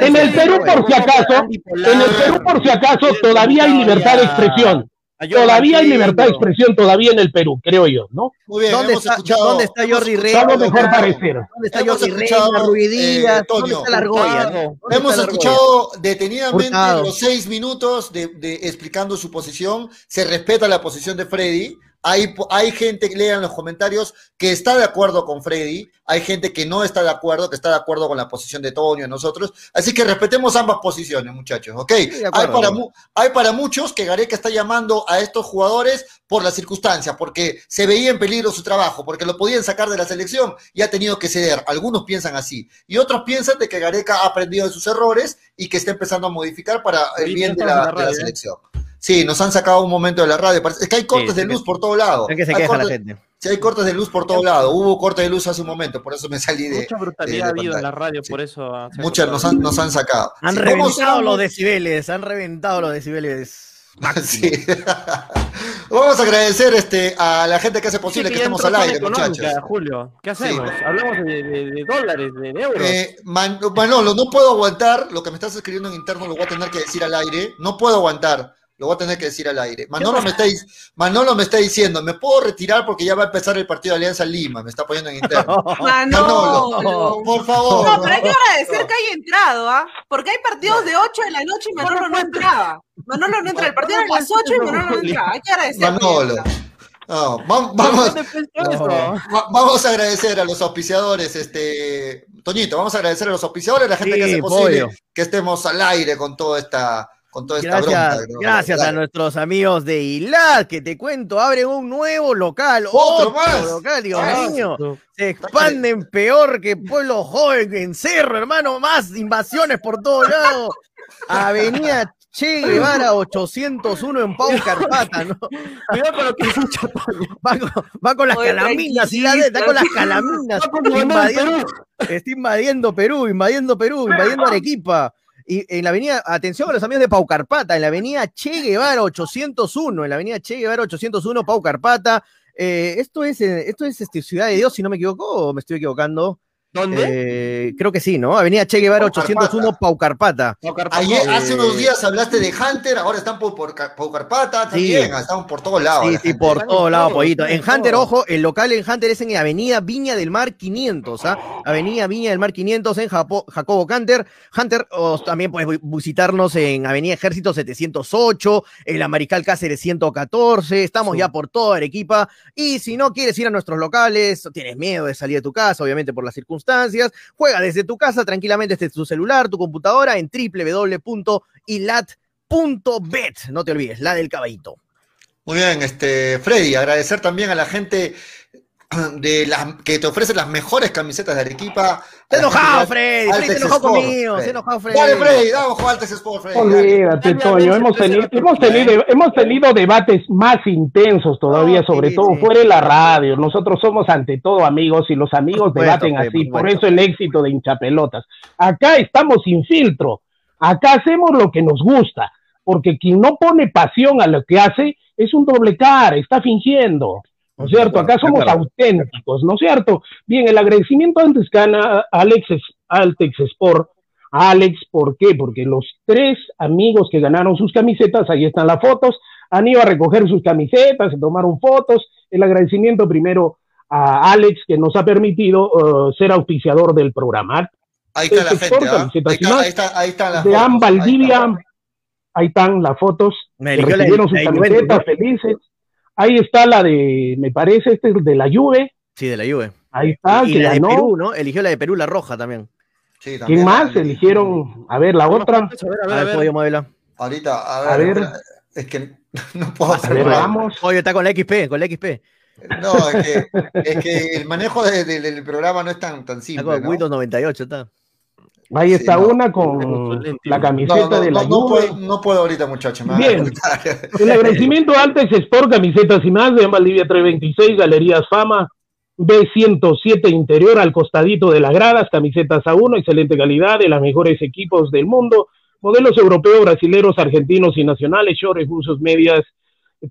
En el Perú, por si acaso, en el Perú, por si acaso, todavía hay libertad de expresión. Todavía hay libertad de expresión, todavía en el Perú, creo yo, ¿no? Muy bien, ¿Dónde hemos está, escuchado. ¿Dónde está Jordi? Algo mejor parecer. ¿Dónde está Hemos Jordi escuchado, Reina, Ruiz eh? ¿Dónde está la argolla? Hurtado. ¿Dónde Hemos está la argolla? escuchado detenidamente Hurtado. los seis minutos de, de explicando su posición. Se respeta la posición de Freddy. Hay, hay gente que lea en los comentarios que está de acuerdo con Freddy. Hay gente que no está de acuerdo, que está de acuerdo con la posición de Toño y nosotros. Así que respetemos ambas posiciones, muchachos. ¿Ok? hay, para mu- hay para muchos que Gareca está llamando a estos jugadores por las circunstancias, porque se veía en peligro su trabajo, porque lo podían sacar de la selección y ha tenido que ceder. Algunos piensan así. Y otros piensan de que Gareca ha aprendido de sus errores y que está empezando a modificar para el bien de la, de ¿eh? selección. Sí, nos han sacado un momento de la radio. Parece- Es que hay cortes Sí, de luz por todo lado. Es que se Hay queja la cortes- gente. Sí, hay cortes de luz por todo lado. Hubo corte de luz hace un momento, por eso me salí de. Mucha brutalidad de ha habido en la radio, Sí. por eso. Muchas nos han, nos han sacado. Han Sí, ¿cómo reventado los decibeles, han reventado los decibeles. Sí. Vamos a agradecer este, a la gente que hace posible Sí, que estemos al aire, muchachos. Julio, ¿qué Sí. hacemos? Hablamos de, de- de dólares, de, de euros. Eh, Man- Manolo, no puedo aguantar lo que me estás escribiendo en interno, lo voy a tener que decir al aire. No puedo aguantar, lo voy a tener que decir al aire. Manolo me está, Manolo me está diciendo, me puedo retirar porque ya va a empezar el partido de Alianza Lima, me está poniendo en interno. Manolo. Manolo, por favor. No, pero hay que agradecer que haya entrado, ¿ah? Porque hay partidos de 8 de la noche y Manolo no entraba. Manolo no entra. El partido era a las 8 y Manolo no entraba. Hay que agradecer. Manolo. No, va- vamos, ¿Dónde fue No. esto? va- vamos a agradecer a los auspiciadores, este, Toñito, vamos a agradecer a los auspiciadores, a la gente Sí, que hace posible pollo. que estemos al aire con toda esta, con toda esta Gracias, bronca. ¿no? gracias a nuestros amigos de ILAD, que te cuento, abren un nuevo local, Otro otro, más. local, Dios Ah, mío. Se expanden peor que Pueblo Joven en Cerro, hermano, más invasiones por todos lados. Avenida Che Guevara 801 en Pau Carpata, ¿no? Cuidado con lo que escucha Toño. Va con, va con las Oye, calaminas, y la de- está con las calaminas. Invadiendo, está invadiendo Perú, invadiendo Perú, invadiendo Arequipa. Y en la avenida, atención a los amigos de Pau Carpata, en la avenida Che Guevara 801, en la avenida Che Guevara 801, Pau Carpata. Esto es, eh, esto es este, Ciudad de Dios, si no me equivoco, o me estoy equivocando. ¿Dónde? Eh, creo que sí, ¿no? Avenida Che Guevara Pau 801, Pau Carpata. Ayer, Eh, hace unos días hablaste de Hunter, ahora están por, por, Car- por Carpata, Sí. también, están por todos lados. Sí, la sí, por todos lados, pollito. En Hunter, ojo, el local en Hunter es en Avenida Viña del Mar 500, ¿ah? Avenida Viña del Mar 500 en Japo- Jacobo Canter. Hunter, o también puedes vi- visitarnos en Avenida Ejército 708, en la Mariscal Cáceres 114. Estamos ya por toda Arequipa. Y si no quieres ir a nuestros locales, tienes miedo de salir de tu casa, obviamente por las circunstancias, juega desde tu casa tranquilamente desde tu celular, tu computadora en www.ilat.bet. No te olvides, la del caballito. Muy bien, este, Freddy, agradecer también a la gente de las que te ofrece las mejores camisetas de Arequipa. Se A enojado, Freddy. Freddy enojó Sport, conmigo. Se enojado, Freddy. Dale, Freddy, vamos con Altex Sport, Freddy. Olvídate, Toño, hemos tenido, hemos tenido, hemos tenido debates más intensos todavía, sobre sí, todo sí. fuera de la radio. Nosotros somos ante todo amigos y los amigos debaten así, por eso el éxito de hinchapelotas. Acá estamos sin filtro, acá hacemos lo que nos gusta, porque quien no pone pasión a lo que hace es un doble cara, está fingiendo. ¿No es cierto? Acá somos auténticos, ¿no es cierto? Bien, el agradecimiento antes que a Alex, Altex Sport, a Alex, ¿por qué? Porque los tres amigos que ganaron sus camisetas, ahí están las fotos, han ido a recoger sus camisetas, se tomaron fotos. El agradecimiento primero a Alex, que nos ha permitido eh, ser auspiciador del programa. Ahí está la gente, ¿ah? camisetas ahí, está, ahí, está, ahí están las De fotos, ahí Valdivia, está. ahí están las fotos, Me que recibieron sus camisetas felices. Ahí está la de, me parece, este es de la Juve, Sí, de la Juve. ahí está, y que la de ganó. Perú, ¿no? Eligió la de Perú, la roja también. Sí, también ¿Quién más? Eligieron, a ver, la otra. A ver, a ver, A a ver, ver. pollo, modelo. Ahorita, a ver, A ver. es que no puedo A ver, hacerlo. vamos. Pollo está con la XP, con la XP. No, es que, es que el manejo de- de- del programa no es tan, tan Está simple. con ¿no? Windows 98, está. Ahí Sí, está no. una Con la camiseta No, no, de la no, Juve. puedo, no puedo ahorita, muchachos. me van a Bien. El agradecimiento a Altex Sport, camisetas y más de Valdivia 326, Galerías Fama, B107 Interior al costadito de las gradas, camisetas a uno, excelente calidad, de los mejores equipos del mundo, modelos europeos, brasileros, argentinos y nacionales, shorts, buzos, medias,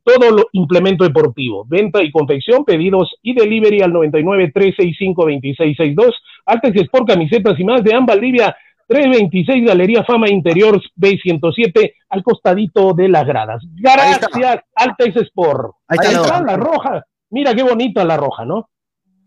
todo lo implemento deportivo, venta y confección, pedidos y delivery al 99 365 2662, Altex Sport, camisetas y más de Am Valdivia 326 Galería Fama Interior B107 al costadito de las gradas. Gracias, Altex Sport. Ahí Ahí está, la roja. Mira qué bonita la roja, ¿no?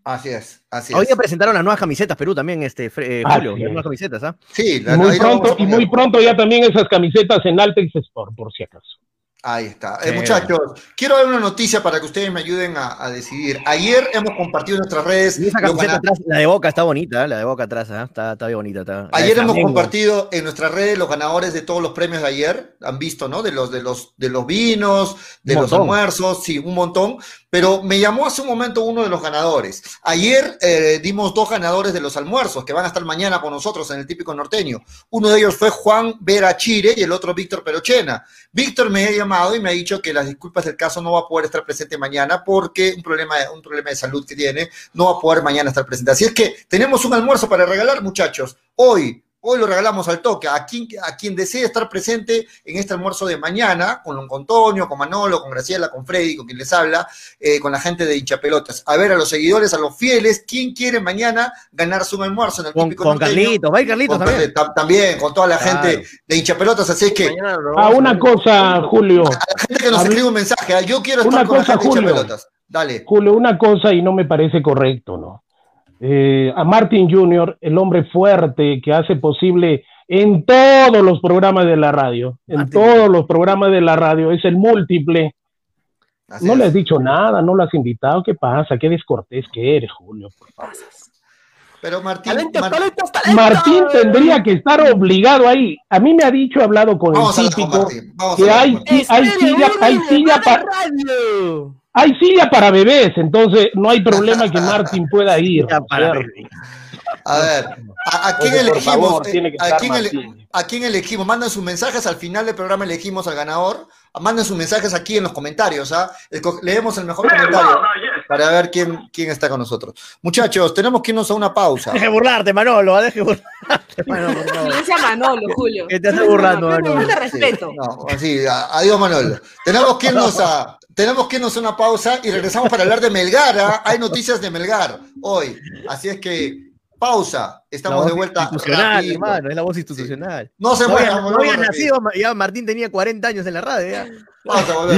Así es, así es. Hoy ya presentaron las nuevas camisetas Perú también, este, eh, Julio. sí. Las nuevas camisetas, ¿ah? Sí, Y la- muy pronto, y muy pronto ya también esas camisetas en Altex Sport, por si acaso. Ahí está. Eh, muchachos, quiero dar una noticia para que ustedes me ayuden a, a decidir. Ayer hemos compartido en nuestras redes. Y esa los camiseta gana- atrás, la de Boca está bonita, ¿eh? la de Boca atrás, ¿ah? está, está bien bonita. Está, Ayer hemos compartido en nuestras redes los ganadores de todos los premios de ayer. Han visto, ¿no? De los, de los, de los vinos, de los almuerzos, sí, un montón. Pero me llamó hace un momento uno de los ganadores. Ayer eh, dimos dos ganadores de los almuerzos que van a estar mañana con nosotros en el típico norteño. Uno de ellos fue Juan Vera Chire y el otro Víctor Perochena. Víctor me ha llamado y me ha dicho que las disculpas del caso no va a poder estar presente mañana porque un problema, un problema de salud que tiene, no va a poder mañana estar presente. Así es que tenemos un almuerzo para regalar, muchachos. Hoy, Hoy lo regalamos al toque. A quien, a quien desee estar presente en este almuerzo de mañana, con, con Antonio, con Manolo, con Graciela, con Freddy, con quien les habla, eh, con la gente de hinchapelotas. A ver, a los seguidores, a los fieles, ¿quién quiere mañana ganarse un almuerzo en el Con, típico con? Carlitos, va a ir Carlitos también. tam- también, con toda la Claro. gente de hinchapelotas. Así es que, Mañana lo A una cosa, Julio. la gente que nos escribe un mensaje, ¿ah? yo quiero estar Una con la cosa, gente de Julio. hinchapelotas. Dale. Julio, una cosa y no me parece correcto, ¿no? Eh, a Martin Jr., el hombre fuerte que hace posible en todos los programas de la radio, en todos los programas de la radio, es el múltiple. Así No es. le has dicho nada, no lo has invitado. ¿Qué pasa? Qué descortés que eres, Julio. por favor. Pero Martín, Mar-. Martín tendría que estar obligado ahí. A mí me ha dicho, he hablado con vamos a el típico, Martín. Vamos a que hay, sí, hay silla, hay silla para radio. Hay silla para bebés, entonces no hay problema que Martín pueda ir. A ver, ¿a, a quién elegimos? favor, Eh, tiene que ¿A estar quién, ele-. ¿A quién elegimos? Manden sus mensajes, al final del programa elegimos al ganador. Manden sus mensajes aquí en los comentarios, ¿ah? Leemos el mejor comentario para ver quién, quién está con nosotros. Muchachos, tenemos que irnos a una pausa. Deje de burlarte, Manolo, deje de burlarte, Manolo, Manolo, Julio. Que te hace burlando, No, Manolo. no, de respeto. No, así, a- adiós Manolo. Tenemos que irnos a, tenemos que irnos a una pausa y regresamos para hablar de Melgar. ¿ah? Hay noticias de Melgar hoy. Así es que, pausa. La Estamos voz de vuelta. Institucional, hermano, es la voz institucional. No se muevan, no había nacido, ya Martín tenía 40 años en la radio. ya.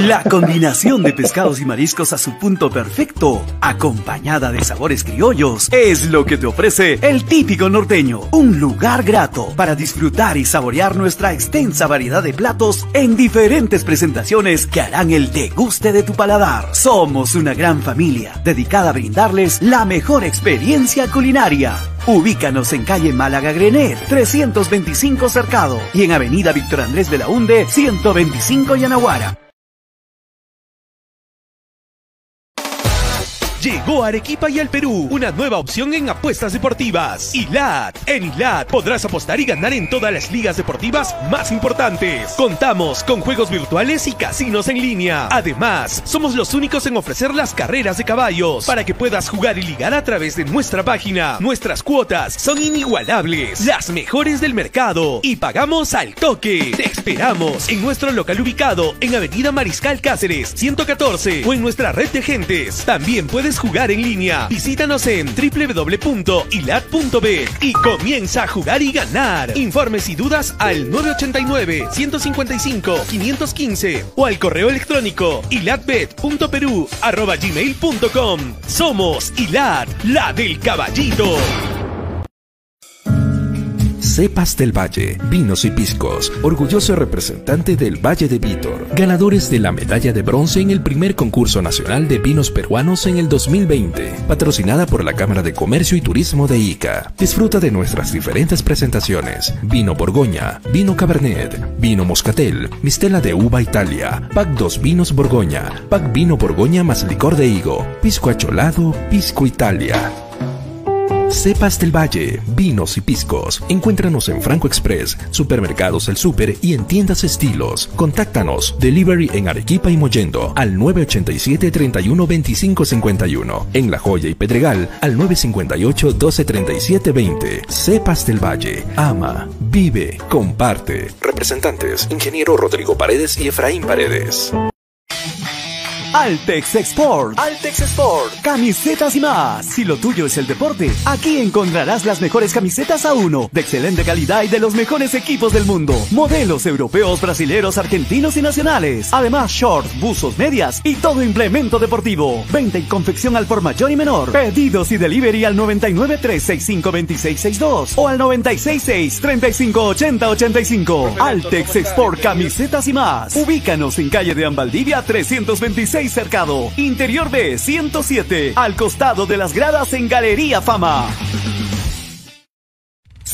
La combinación de pescados y mariscos a su punto perfecto, acompañada de sabores criollos, es lo que te ofrece el típico norteño. Un lugar grato para disfrutar y saborear nuestra extensa variedad de platos en diferentes presentaciones que harán el deguste de tu paladar. Somos una gran familia dedicada a brindarles la mejor experiencia culinaria. Ubícanos en calle Málaga Grenet, 325 Cercado y en avenida Víctor Andrés de la Hunde, 125 Yanaguara. Llegó a Arequipa y al Perú una nueva opción en apuestas deportivas. ILAT. En ILAT podrás apostar y ganar en todas las ligas deportivas más importantes. Contamos con juegos virtuales y casinos en línea. Además, somos los únicos en ofrecer las carreras de caballos para que puedas jugar y ligar a través de nuestra página. Nuestras cuotas son inigualables, las mejores del mercado y pagamos al toque. Te esperamos en nuestro local ubicado en Avenida Mariscal Cáceres 114 o en nuestra red de gentes. También puedes jugar en línea. Visítanos en www.ilat.b y comienza a jugar y ganar. Informes y dudas al 989 155 515 o al correo electrónico ilatbet.peru@gmail.com. Somos Ilat, la del caballito. Cepas del Valle, vinos y piscos, orgulloso representante del Valle de Vítor, ganadores de la medalla de bronce en el primer concurso nacional de vinos peruanos en el 2020, patrocinada por la Cámara de Comercio y Turismo de Ica. Disfruta de nuestras diferentes presentaciones: vino Borgoña, vino Cabernet, vino Moscatel, mistela de uva Italia, pack 2 vinos Borgoña, pack vino Borgoña más licor de higo, pisco acholado, pisco Italia. Cepas del Valle, vinos y piscos. Encuéntranos en Franco Express, Supermercados El Super y en tiendas estilos. Contáctanos, delivery en Arequipa y Mollendo al 987 31 25 51. En La Joya y Pedregal al 958 12 37 20. Cepas del Valle, ama, vive, comparte. Representantes, ingeniero Rodrigo Paredes y Efraín Paredes. Altex Export. Altex Export. Camisetas y más. Si lo tuyo es el deporte, aquí encontrarás las mejores camisetas a uno, de excelente calidad y de los mejores equipos del mundo. Modelos europeos, brasileros, argentinos y nacionales. Además, shorts, buzos, medias y todo implemento deportivo. Venta y confección al por mayor y menor. Pedidos y delivery al 99 365 2662 o al 966 3580 85. Altex Export Camisetas y más. Ubícanos en calle de Ambaldivia 326 Cercado, Interior B 107, al costado de las gradas en Galería Fama.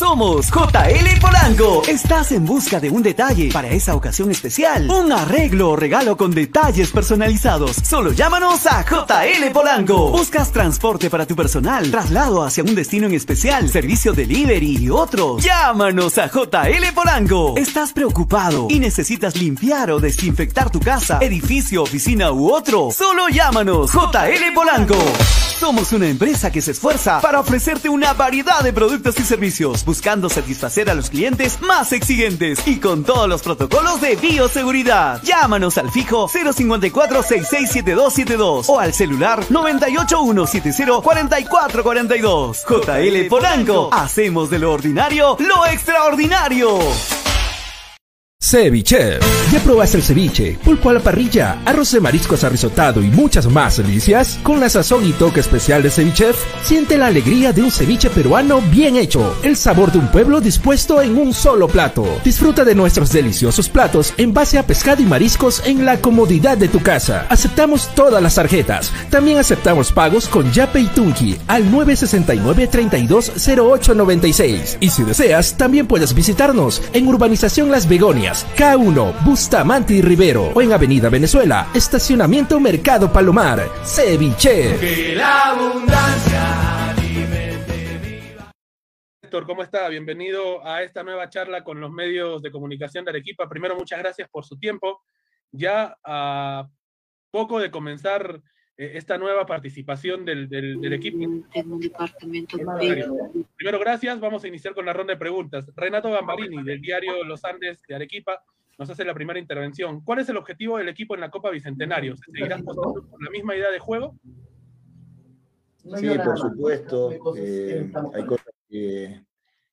Somos JL Polanco. Estás en busca de un detalle para esa ocasión especial. Un arreglo o regalo con detalles personalizados. Solo llámanos a JL Polanco. Buscas transporte para tu personal, traslado hacia un destino en especial, servicio delivery y otros. Llámanos a JL Polanco. ¿Estás preocupado y necesitas limpiar o desinfectar tu casa, edificio, oficina u otro? Solo llámanos JL Polanco. Somos una empresa que se esfuerza para ofrecerte una variedad de productos y servicios, buscando satisfacer a los clientes más exigentes y con todos los protocolos de bioseguridad. Llámanos al fijo 054 667272 o al celular 981704442. JL Polanco, hacemos de lo ordinario lo extraordinario. Ceviche. ¿Ya probaste el ceviche? Pulpo a la parrilla, arroz de mariscos arrisotado y muchas más delicias? Con la sazón y toque especial de Ceviche, siente la alegría de un ceviche peruano bien hecho. El sabor de un pueblo dispuesto en un solo plato. Disfruta de nuestros deliciosos platos en base a pescado y mariscos en la comodidad de tu casa. Aceptamos todas las tarjetas. También aceptamos pagos con Yape y Tunki al 969-320896. Y si deseas, también puedes visitarnos en Urbanización Las Begonias K1, Bustamante y Rivero o en Avenida Venezuela, Estacionamiento Mercado Palomar, Ceviche. Que la abundancia Héctor, ¿cómo está? Bienvenido a esta nueva charla con los medios de comunicación de Arequipa. Primero, muchas gracias por su tiempo. Ya a poco de comenzar esta nueva participación del, del, del equipo. Tengo un departamento de Primero, gracias. Vamos a iniciar con la ronda de preguntas. Renato Gambarini, del diario Los Andes de Arequipa, nos hace la primera intervención. ¿Cuál es el objetivo del equipo en la Copa Bicentenario? ¿Se seguirá apostando por la misma idea de juego? Sí, por supuesto. Eh, hay cosas que,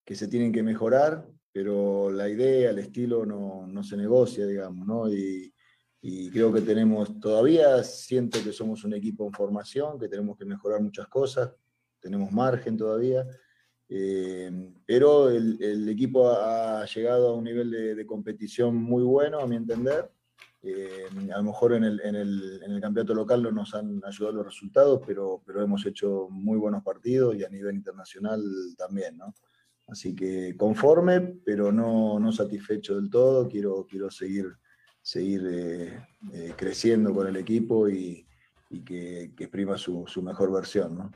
que, se tienen que mejorar, pero la idea, el estilo no, no se negocia, digamos, ¿no? Y, y creo que tenemos, todavía siento que somos un equipo en formación, que tenemos que mejorar muchas cosas, tenemos margen todavía, eh, pero el, el, equipo ha llegado a un nivel de, de, competición muy bueno, a mi entender. Eh, a lo mejor en el, en, el, en el, campeonato local no nos han ayudado los resultados, pero, pero hemos hecho muy buenos partidos y a nivel internacional también, ¿no? Así que conforme, pero no, no satisfecho del todo, quiero, quiero seguir seguir eh, eh, creciendo con el equipo y, y que, que, exprima su, su, mejor versión. ¿no?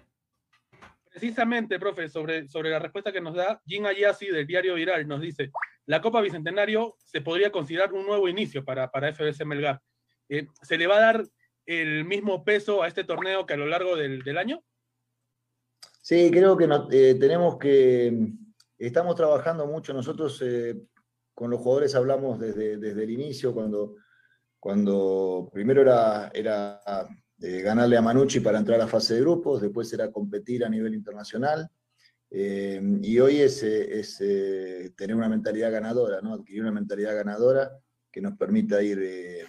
Precisamente, profe, sobre, sobre la respuesta que nos da Jim Ayasi del diario Viral, nos dice, la Copa Bicentenario se podría considerar un nuevo inicio para, para FBC Melgar. Eh, ¿Se le va a dar el mismo peso a este torneo que a lo largo del, del año? Sí, creo que no, eh, tenemos que, estamos trabajando mucho nosotros eh, con los jugadores hablamos desde, desde el inicio, cuando, cuando primero era, era eh, ganarle a Manucci para entrar a fase de grupos, después era competir a nivel internacional, eh, y hoy es, es eh, tener una mentalidad ganadora, ¿no? adquirir una mentalidad ganadora que nos permita ir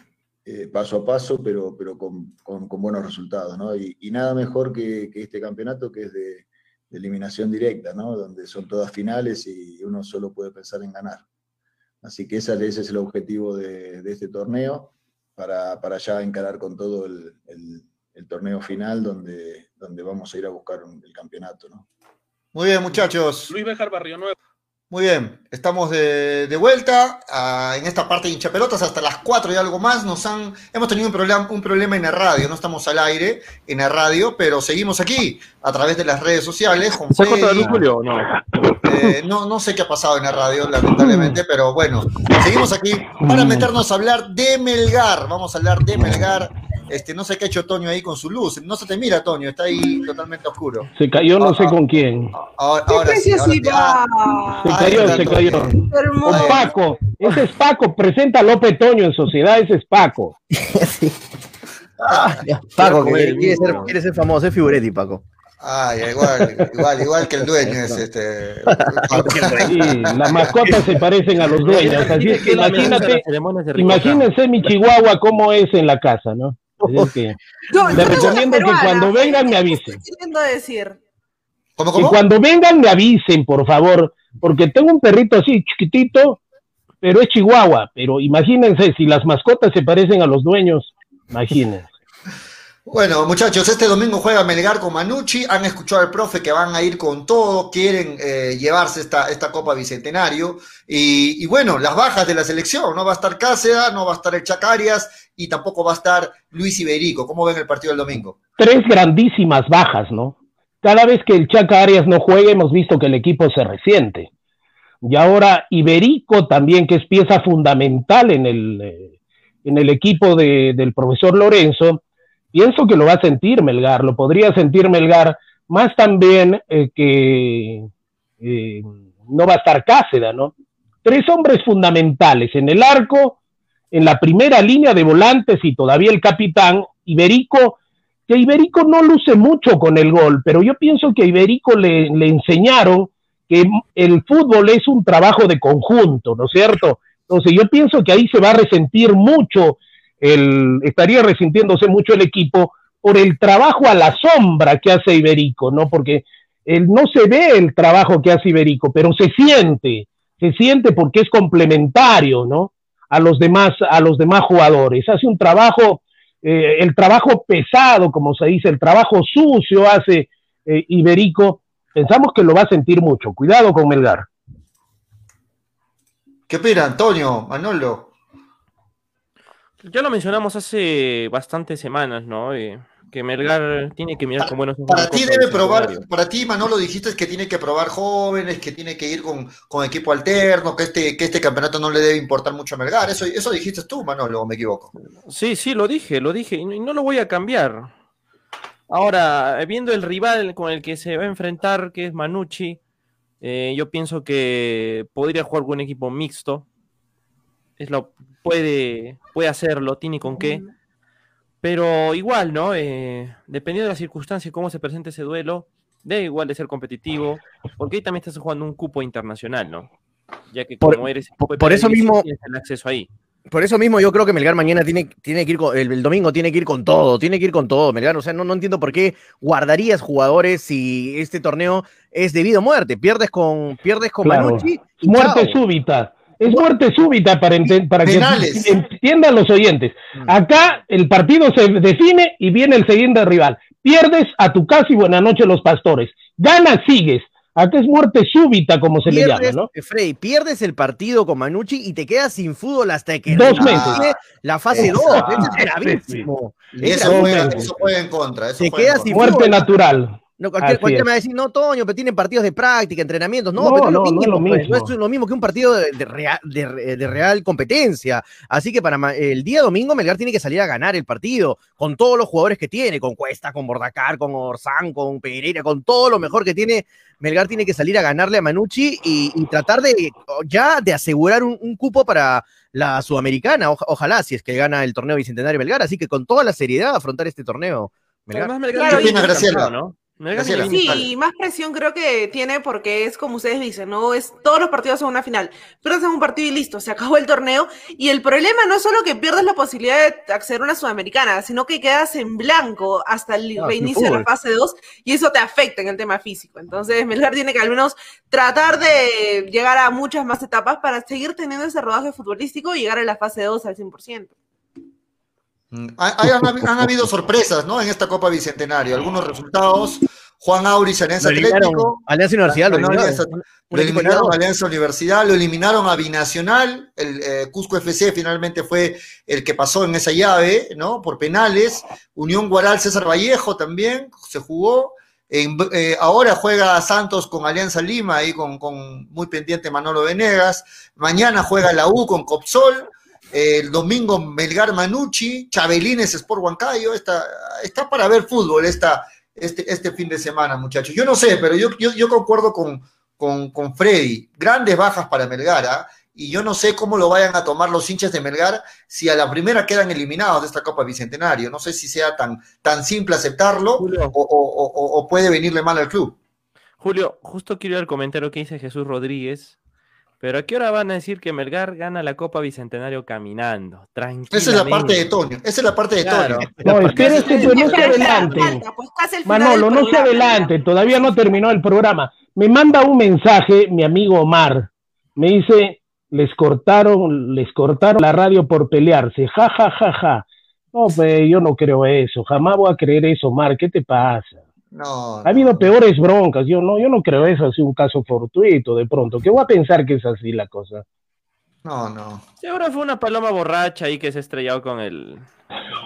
paso a paso, pero, pero con, con, buenos resultados. ¿no? Y, nada mejor que, que, este campeonato que es de, de eliminación directa, ¿no? donde son todas finales y uno solo puede pensar en ganar. Así que ese, ese es el objetivo de, de este torneo, para, para, ya encarar con todo el, el, el, torneo final, donde, donde vamos a ir a buscar el campeonato. ¿no? Muy bien, muchachos. Luis Bejar Barrio Nuevo. Muy bien, estamos de, de vuelta uh, en esta parte de hinchapelotas hasta las 4 y algo más. Nos han, hemos tenido un problema, un problema en la radio, no estamos al aire en la radio, pero seguimos aquí a través de las redes sociales. ¿Se ha cortado el Julio no? Eh, no? No sé qué ha pasado en la radio, lamentablemente, pero bueno, seguimos aquí para meternos a hablar de Melgar. Vamos a hablar de Melgar este, no sé qué ha hecho Toño ahí con su luz. No se te mira, Toño, está ahí totalmente oscuro. Se cayó, no ah, sé con quién. Ahora, ahora sí, ahora ah, se cayó, se cayó. Con Paco. Ese es Paco. Presenta a López Toño en sociedad, ese es Paco. sí. ah, Paco, que quiere ser, quiere ser famoso, es Figuretti, Paco. Ah, igual, igual, igual que el dueño es este. Sí, las mascotas se parecen a los dueños, así es que imagínate, imagínense mi chihuahua cómo es en la casa, ¿no? Que les recomiendo que cuando vengan me avisen. decir? ¿Cómo, cómo? Que cuando vengan me avisen, por favor, porque tengo un perrito así chiquitito, pero es chihuahua. Pero imagínense, si las mascotas se parecen a los dueños, imagínense. Bueno, muchachos, este domingo juega Melgar con Manucci. Han escuchado al profe que van a ir con todo, quieren eh, llevarse esta, esta Copa Bicentenario. Y, bueno, las bajas de la selección, no va a estar Cáceres, no va a estar el Chacarias y tampoco va a estar Luis Iberico. ¿Cómo ven el partido del domingo? Tres grandísimas bajas, ¿no? Cada vez que el Chaca Arias no juega, hemos visto que el equipo se resiente. Y ahora Iberico también, que es pieza fundamental en el, eh, en el equipo de, del profesor Lorenzo, pienso que lo va a sentir Melgar, lo podría sentir Melgar, más también eh, que eh, no va a estar Cáceda, ¿no? Tres hombres fundamentales en el arco, en la primera línea de volantes y todavía el capitán, Iberico que Iberico no luce mucho con el gol, pero yo pienso que a Iberico le, le enseñaron que el fútbol es un trabajo de conjunto, ¿no es cierto? Entonces yo pienso que ahí se va a resentir mucho, el, estaría resintiéndose mucho el equipo por el trabajo a la sombra que hace Iberico, ¿no? Porque él no se ve el trabajo que hace Iberico, pero se siente, se siente porque es complementario, ¿no? A los demás, a los demás jugadores. Hace un trabajo eh, el trabajo pesado, como se dice, el trabajo sucio hace eh, Iberico, pensamos que lo va a sentir mucho. Cuidado con Melgar. ¿Qué opina, Antonio, Manolo? Ya lo mencionamos hace bastantes semanas, ¿no? Eh, que Melgar tiene que mirar con buenos ojos. Para ti debe probar, para ti Manolo dijiste que tiene que probar jóvenes, que tiene que ir con, con, equipo alterno, que este, que este campeonato no le debe importar mucho a Melgar. Eso, eso dijiste tú, Manolo, o me equivoco. Sí, sí, lo dije, lo dije, y no lo voy a cambiar. Ahora, viendo el rival con el que se va a enfrentar, que es Manucci, eh, yo pienso que podría jugar con un equipo mixto. Es lo, puede, puede hacerlo, tiene con qué. Pero igual, ¿no? Eh, dependiendo de las circunstancias, cómo se presente ese duelo, debe igual de ser competitivo, porque ahí también estás jugando un cupo internacional, ¿no? Ya que como por, eres... Por, por eso mismo... Tienes el acceso ahí. Por eso mismo yo creo que Melgar mañana tiene, tiene que ir con, el, el, domingo tiene que ir con todo, tiene que ir con todo, Melgar. O sea, no, no entiendo por qué guardarías jugadores si este torneo es debido a muerte. Pierdes con, pierdes con claro. Manucci. Muerte chao. súbita. Es muerte súbita para, para que entiendan los oyentes. Acá el partido se define y viene el siguiente rival. Pierdes a tu casa y buena noche los pastores. Ganas, sigues. Acá es muerte súbita, como se pierdes, le llama, ¿no? Frey, pierdes el partido con Manucci y te quedas sin fútbol hasta que dos meses. la fase 2. Eso es gravísimo. Eso, juega, eso juega en contra. Eso te quedas sin muerte fútbol. natural. No, cualquier, cualquier me va a decir, no, Toño, pero tienen partidos de práctica, entrenamientos. No, No, pero es lo no, no es mismo, lo pues, mismo. no es lo mismo que un partido de, de real, de, de real competencia. Así que para el día domingo Melgar tiene que salir a ganar el partido con todos los jugadores que tiene, con Cuesta, con Bordacar, con Orsán, con Pereira, con todo lo mejor que tiene. Melgar tiene que salir a ganarle a Manucci y, y tratar de ya de asegurar un, un cupo para la Sudamericana. Oja- ojalá, si es que gana el torneo Bicentenario Melgar. Así que con toda la seriedad afrontar este torneo. Melgar. Además, Melgar Claro. ¿no? Sí, más presión creo que tiene porque es como ustedes dicen, ¿no? Es todos los partidos son una final. Pierdes un partido y listo, se acabó el torneo. Y el problema no es solo que pierdes la posibilidad de acceder a una sudamericana, sino que quedas en blanco hasta el Ah, reinicio de la fase 2 y eso te afecta en el tema físico. Entonces, Melgar tiene que al menos tratar de llegar a muchas más etapas para seguir teniendo ese rodaje futbolístico y llegar a la fase 2 al 100%. Hay- han, habi- han habido sorpresas, ¿no? En esta Copa Bicentenario. Algunos resultados. Juan Auris, Alianza. Atlético. Alianza Universidad lo eliminaron. Lo eliminaron a Alianza Universidad, lo eliminaron a Binacional, el eh, Cusco FC finalmente fue el que pasó en esa llave, ¿no? Por penales. Unión Guaral César Vallejo también se jugó. En- eh, ahora juega Santos con Alianza Lima, ahí con, con muy pendiente Manolo Venegas. Mañana juega la U con Copsol. El domingo Melgar Manucci, Chabelines Sport Huancayo. Está, está para ver fútbol esta, este, este fin de semana, muchachos. Yo no sé, pero yo, yo, yo concuerdo con, con, con Freddy. Grandes bajas para Melgar, ¿ah? Y yo no sé cómo lo vayan a tomar los hinchas de Melgar si a la primera quedan eliminados de esta Copa Bicentenario. No sé si sea tan, tan simple aceptarlo Julio. o, o- o- o puede venirle mal al club. Julio, justo quiero ir al comentario que dice Jesús Rodríguez. Pero ¿a qué hora van a decir que Melgar gana la Copa Bicentenario caminando? Tranquilo. Esa es la parte de Toño. Esa es la parte de Claro. Toño. No, espérese, pues no se adelante. Pues Manolo, no se adelante, todavía no terminó el programa. Me manda un mensaje mi amigo Omar. Me dice, les cortaron, les cortaron la radio por pelearse. Ja, ja, ja, ja. No, pues yo no creo eso. Jamás voy a creer eso, Mar. ¿Qué te pasa? No, Ha habido peores broncas. Yo no, yo no creo eso así un caso fortuito de pronto. ¿Qué voy a pensar que es así la cosa? no, no. Seguro fue una paloma borracha ahí que se ha estrellado con el.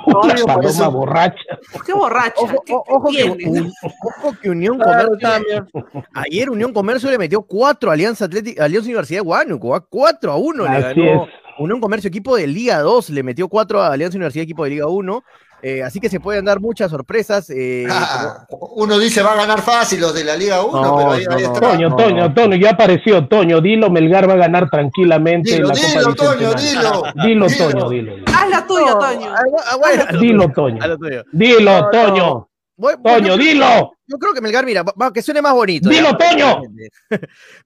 Una paloma borracha. Qué borracha. Ojo, ¿qué- o- qué ojo que, tiene? un- ojo que Unión Claro, Comercio. Ayer Unión Comercio le metió cuatro a Alianza Atlética, Alianza Universidad de Huánuco, ¿ah? 4 a 1 le ganó. es. Unión Comercio, equipo de Liga 2, le metió cuatro a Alianza Universidad, equipo de Liga 1. Eh, así que se pueden dar muchas sorpresas. eh, Ah, uno dice va a ganar fácil los de la Liga 1, No, pero ahí, no, ahí está. Toño, Toño, Toño, ya apareció Toño. Dilo, Melgar va a ganar tranquilamente Dilo, la dilo, Copa Toño, dilo. Dilo, Dilo. Toño, dilo. Haz la tuya, Toño. ah, ah, Dilo, Toño. Dilo. Toño. Toño, dilo. Yo creo que Melgar, mira, va, que suene más bonito. Dilo, ya. Toño.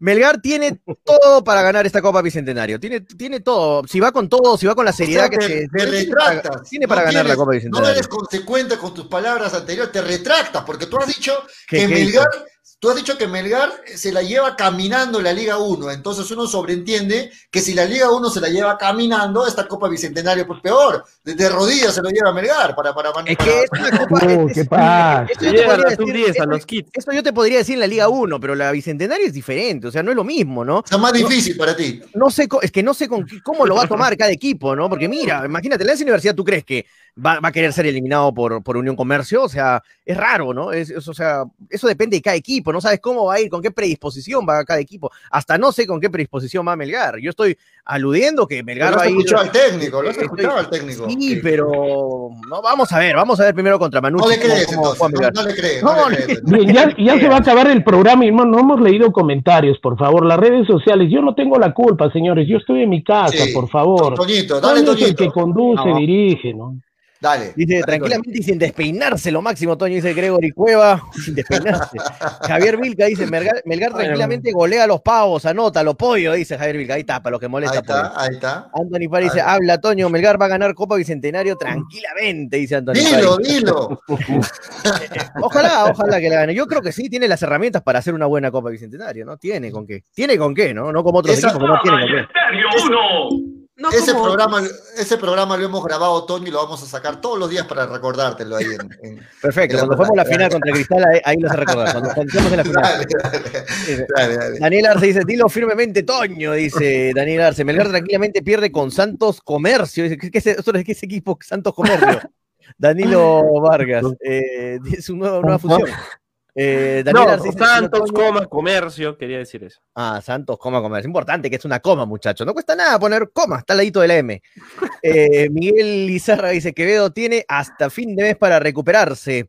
Melgar tiene todo para ganar esta Copa Bicentenario. Tiene, tiene todo. Si va con todo, si va con la O sea, seriedad que te, se. te tiene para, retractas. tiene para No ganar la Copa No Bicentenario. eres consecuente con tus palabras anteriores, te retractas, porque tú has dicho ¿Qué- que Melgar, tú has dicho que Melgar se la lleva caminando la Liga 1, entonces uno sobreentiende que si la Liga 1 se la lleva caminando, esta Copa Bicentenario pues peor, de, rodillas se lo lleva Melgar para para, para- Es que es una Copa. Uh, es- ¿Qué es- pasa? esto yo te decir- 10 a los kits. Esto yo te podría decir en la Liga 1, pero la Bicentenario es diferente, o sea, no es lo mismo, ¿no? o sea, más difícil para ti. No sé, es que no sé con cómo lo va a tomar cada equipo, ¿no? Porque mira, imagínate, la universidad, ¿tú crees que va, va a querer ser eliminado por, por Unión Comercio? O sea, es raro, ¿no? Es, es- o sea, eso depende de cada equipo, no sabes cómo va a ir, con qué predisposición va cada equipo. Hasta no sé con qué predisposición va Melgar. Yo estoy aludiendo que Melgar va a ir. escuchado al técnico, lo has Estoy- escuchado al técnico. Sí, pero no, vamos a ver, vamos a ver primero contra Manucci. No le crees cómo entonces, no, no le crees, No, no, le crees. Bien, ya, ya se va a acabar el programa y no, no hemos leído comentarios, por favor. Las redes sociales, yo no tengo la culpa, señores. Yo estoy en mi casa, Sí. por favor. Toñito, dale, Toño es el Toñito. que conduce, No. dirige, ¿no? Dale. Dice dale, tranquilamente y sin despeinarse, lo máximo, Toño, dice Gregory Cueva, sin despeinarse. Javier Vilca dice, Melgar, Melgar tranquilamente golea a los pavos, anota los pollos, dice Javier Vilca, ahí está, para lo que molesta. Ahí pollo. está, ahí está. Anthony Pari dice, habla Toño, Melgar va a ganar Copa Bicentenario tranquilamente, dice Anthony Dilo, Pari. dilo. Ojalá, ojalá que la gane. Yo creo que sí, tiene las herramientas para hacer una buena Copa Bicentenario, ¿no? Tiene con qué. Tiene con qué, ¿no? No como otros Esa- equipos que no tienen con qué. No Ese como- programa, ese programa lo hemos grabado, Toño, y lo vamos a sacar todos los días para recordártelo ahí en, en- Perfecto, en cuando fuimos a la final contra Cristal, ahí, ahí lo hace recordar. Cuando, en la final. Dale, dale, dale, dale. Daniel Arce dice, dilo firmemente, Toño, dice Daniel Arce. Melgar tranquilamente pierde con Santos Comercio. Dice, ¿qué, es, qué es equipo Santos Comercio? Danilo Vargas. eh, es una nueva, nueva fusión. Eh, Daniel No, Santos, coma, comercio, quería decir eso. Ah, Santos, coma, comercio. Es importante que es una coma, muchachos. No cuesta nada poner coma, está al ladito de la M. Eh, Miguel Lizarra dice, Quevedo tiene hasta fin de mes para recuperarse.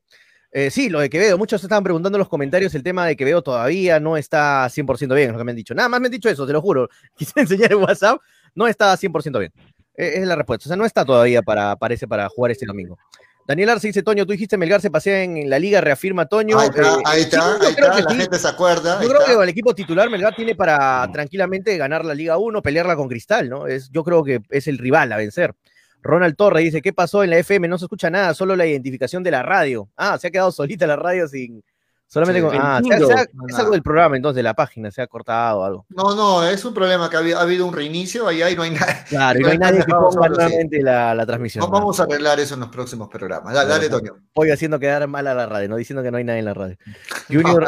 Eh, sí, lo de Quevedo, muchos estaban preguntando en los comentarios el tema de Quevedo todavía no está 100% bien, es lo que me han dicho. Nada más me han dicho eso, te lo juro. Quise enseñar en WhatsApp, no está 100% bien. Eh, es la respuesta, o sea, no está todavía para, parece para jugar este domingo. Daniel Arce dice, Toño, tú dijiste Melgar se pasea en la liga, reafirma Toño. Ahí está, Eh, ahí está, ahí está, la sí. gente se acuerda. Yo creo está. que el equipo titular Melgar tiene para tranquilamente ganar la Liga 1, pelearla con Cristal, ¿no? Es, yo creo que es el rival a vencer. Ronald Torre dice, ¿qué pasó en la FM? No se escucha nada, solo la identificación de la radio. Ah, se ha quedado solita la radio sin... Solamente Sí, con... Ah, se ha- entiendo. se ha- No, es algo del programa, entonces, de la página, se ha cortado o algo. No, no, es un problema que ha habido, ha habido un reinicio, ahí, ahí no hay nada. Claro, y no hay nadie que ponga sí. la, la transmisión. No, ¿no? vamos a arreglar eso en los próximos programas. Dale, dale, Toño. Hoy haciendo quedar mal a la radio, no diciendo que no hay nadie en la radio. Junior,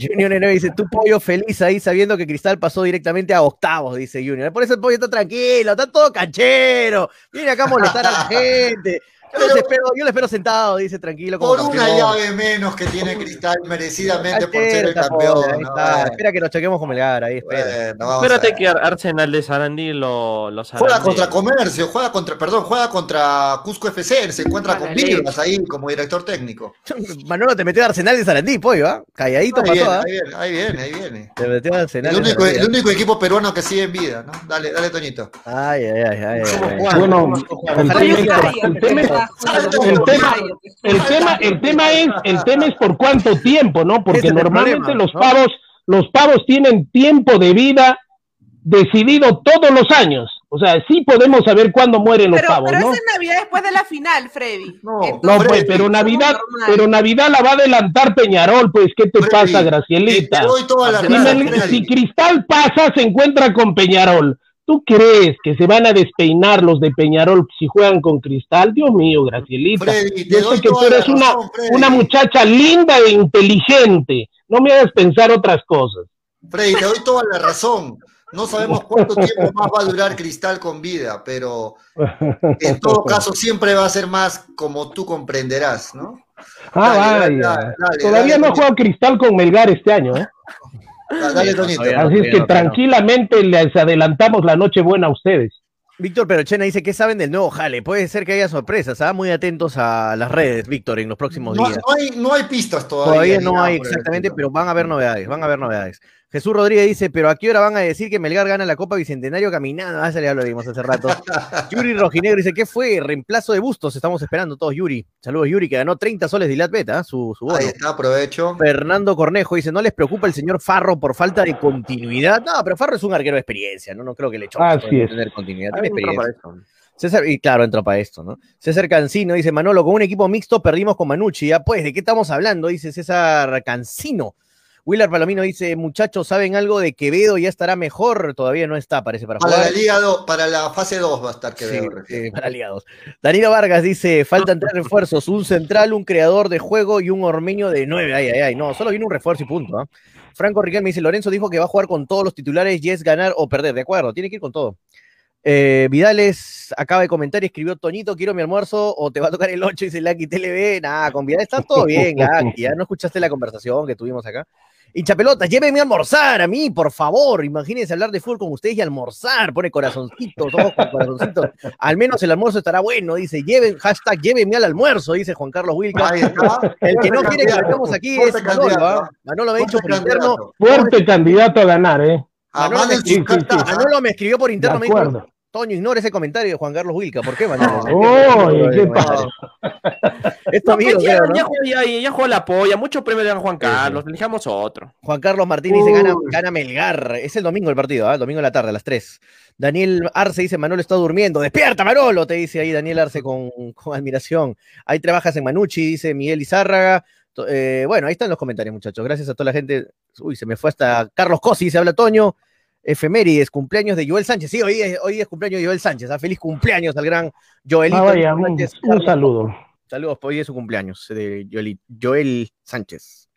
Junior dice, tu pollo feliz ahí sabiendo que Cristal pasó directamente a octavos, dice Junior. Por eso el pollo está tranquilo, está todo canchero. Viene acá a molestar a la gente. Yo, los espero, yo lo espero sentado, dice tranquilo. como Por una campeón. llave menos que tiene Cristal merecidamente por ser el campeón. Espera que nos choquemos con Melgar, ahí espera. bueno, vamos a Espérate que Ar- Arsenal de Sarandí lo, lo Juega contra Comercio, juega contra, perdón, juega contra Cusco FC, se encuentra con Vivas ahí como director técnico. Manolo te metió a Arsenal de Sarandí, pollo, ¿ah? Calladito Ahí pasó, viene, ¿ah? ahí viene, ahí viene, ahí viene. Te metió a Arsenal El de único, el único equipo peruano que sigue en vida, ¿no? Dale, dale, Toñito. Ay, ay, ay, ay. ¿Cómo ay. juegan? Bueno. El tema- el tema, el tema es, el tema es por cuánto tiempo, ¿no? Porque normalmente problema, los ¿no? pavos, los pavos tienen tiempo de vida decidido todos los años. O sea, sí podemos saber cuándo mueren los Pero, pavos, pero ¿no? esa es Navidad después de la final, Freddy. No, No, pues, pero Navidad, pero Navidad la va a adelantar Peñarol, pues, ¿qué te Freddy, pasa, Te Gracielita? doy toda la Si, razón, Mel- Freddy. si Cristal pasa, se encuentra con Peñarol. ¿Tú crees que se van a despeinar los de Peñarol si juegan con Cristal? Dios mío, Gracielita. Freddy, Yo sé que tú eres una, Freddy. una muchacha linda e inteligente. No me hagas pensar otras cosas. Freddy, te doy toda la razón. No sabemos cuánto tiempo más va a durar Cristal con vida, pero en todo caso siempre va a ser más como tú comprenderás, ¿no? Ah, Dale, vaya. dale, dale, Todavía no ha jugado Cristal con Melgar este año, ¿eh? Dale, Tonito. Así es que tranquilamente les adelantamos la noche buena a ustedes. Víctor Perochena dice que saben del nuevo jale. Puede ser que haya sorpresas. ¿ah? Muy atentos a las redes, Víctor, en los próximos No, días. no hay, no hay pistas todavía. Todavía no hay exactamente, pero van a haber novedades, van a haber novedades. Jesús Rodríguez dice, pero ¿a qué hora van a decir que Melgar gana la Copa Bicentenario caminando? Ah, ese ya lo vimos hace rato. Yuri Rojinegro dice, ¿qué fue? Reemplazo de Bustos, estamos esperando todos, Yuri. Saludos, Yuri, que ganó 30 soles de Ilat Beta, ¿ah? su, su bono. Ahí está, aprovecho. Fernando Cornejo dice, ¿no les preocupa el señor Farro por falta de continuidad? No, pero Farro es un arquero de experiencia, ¿no? No creo que le choque es. tener continuidad. Ah, Tiene entra para experiencia. César, y claro, entró para esto, ¿no? César Cancino dice, Manolo, con un equipo mixto perdimos con Manucci. Ya pues, ¿de qué estamos hablando? Dice César Cancino. Willard Palomino dice, muchachos, ¿saben algo de Quevedo? Ya estará mejor. Todavía no está, parece, para Para jugar. la Liga 2, para la fase 2 va a estar que Sí, sí, para Liga 2. Danilo Vargas dice, faltan tres refuerzos, un central, un creador de juego y un ormeño de nueve. Ay, ay, ay. No, solo viene un refuerzo y punto. ¿ah? Franco Riquelme dice, Lorenzo dijo que va a jugar con todos los titulares y es ganar o perder. De acuerdo, tiene que ir con todo. Eh, Vidales acaba de comentar y escribió, Toñito, quiero mi almuerzo o te va a tocar el 8, dice Lucky TLB. Nada, con Vidales está todo bien, Lucky. Ya no escuchaste la conversación que tuvimos acá. Hincha pelota, llévenme a almorzar a mí, por favor. Imagínense hablar de fútbol con ustedes y almorzar. Pone corazoncitos, ojos con corazoncitos. Al menos el almuerzo estará bueno, dice. Lleven, hashtag llévenme al almuerzo, dice Juan Carlos Wilca. El que no quiere que vayamos aquí fuerte es Manolo. ¿ah? Manolo me ha dicho por interno. Fuerte candidato a ganar, ¿eh? Manolo me. Manolo me escribió por interno, De me dijo, acuerdo. Toño, ignora ese comentario de Juan Carlos Wilca. ¿Por qué, Manolo? Oye, ¿qué pasa? Esto pues ya, ¿no? ya, jugó- ya, ya jugó la polla, mucho premio le dan a Juan Carlos, elijamos otro. Juan Carlos Martín dice, gana, Melgar. Es el domingo el partido, ¿ah? el domingo de la tarde, a las 3. Daniel Arce dice, Manolo está durmiendo. ¡Despierta, Manolo! Te dice ahí Daniel Arce con, con admiración. Ahí trabajas en Manucci, dice Miguel Izárraga. Eh, bueno, ahí están los comentarios, muchachos. Gracias a toda la gente. Uy, se me fue hasta Carlos Cosi, se habla Toño. Efemérides, cumpleaños de Joel Sánchez. Sí, hoy es, hoy es cumpleaños de Joel Sánchez. ¿ah? Feliz cumpleaños al gran Joelito. Ah, vaya, un, Sánchez. un saludo. Saludos, hoy es su cumpleaños de Joel, Joel Sánchez.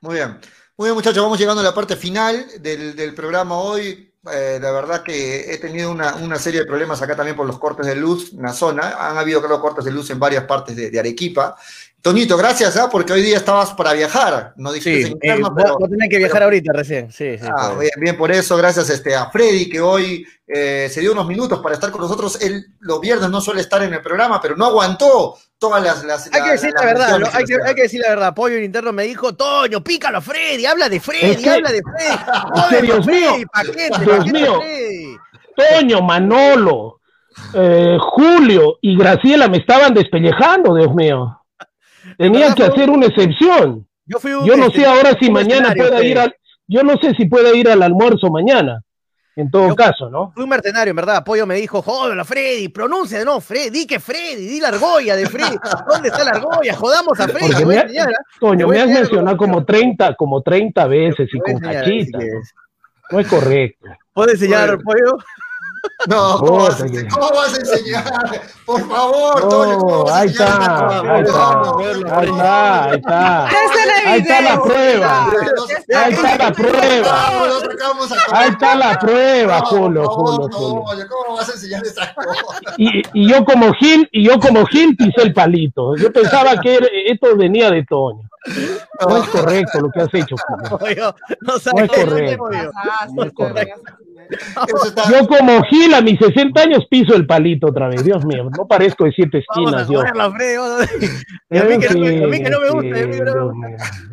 Muy bien. Muy bien, muchachos, vamos llegando a la parte final del, del programa hoy. Eh, la verdad que he tenido una, una serie de problemas acá también por los cortes de luz en la zona. Han habido, creo, cortes de luz en varias partes de, de Arequipa. Toñito, gracias, ¿ah? porque hoy día estabas para viajar. No dijiste Sí, eh, interno, vos- pero. vos tenés que viajar pero- ahorita recién. Sí, sí. Ah, bien, bien por eso, gracias este, a Freddy que hoy eh, se dio unos minutos para estar con nosotros. Él los viernes no suele estar en el programa, pero no aguantó todas las... las Hay la- que decir la verdad, hay, que, hacían. hay que decir la verdad. Pollo en interno me dijo, Toño, pícalo a Freddy, habla de Freddy, Es que- habla de Freddy. Dios mío, paquete, Dios paquete mío. Freddy. Toño, Manolo, eh, Julio y Graciela me estaban despellejando, Dios mío. Tenía que hacer una excepción. Yo fui un, Yo no este, sé ahora si mañana pueda ir al, yo no sé si puede ir al almuerzo mañana. En todo Yo- caso, ¿no? Fui un mercenario, en verdad. Pollo me dijo, jódelo, Freddy, pronuncia de no, Freddy, di que Freddy, di la argolla de Freddy. ¿Dónde está la argolla? Jodamos a Freddy. Voy me has mencionado como 30, como 30 veces y con enseñar. No es correcto. ¿Puedo enseñar, Pollo? No, ¿cómo Oh, vas, cómo vas a enseñar? Por favor, Toño, ¿cómo No, vas a ahí está, cosa? ahí está, ahí está, ahí está. Ya está en el Ahí está la prueba. Ahí está la prueba. Ahí está la prueba, Julio, Julio. Toño, ¿Cómo vas a enseñar estas cosas? Y, y yo como Gil, y yo como Gil pisé el palito. Yo pensaba que era- esto venía de Toño. No es correcto lo que has hecho, Julio. Pollo, no No sabes es correcto. Ah, No es correcto. Está- Yo como Gil a mis 60 años piso el palito otra vez. Dios mío, no parezco de siete Vamos a esquinas yo. vamos a- Y a mí que no me- a mí que no me gusta, Dios mío,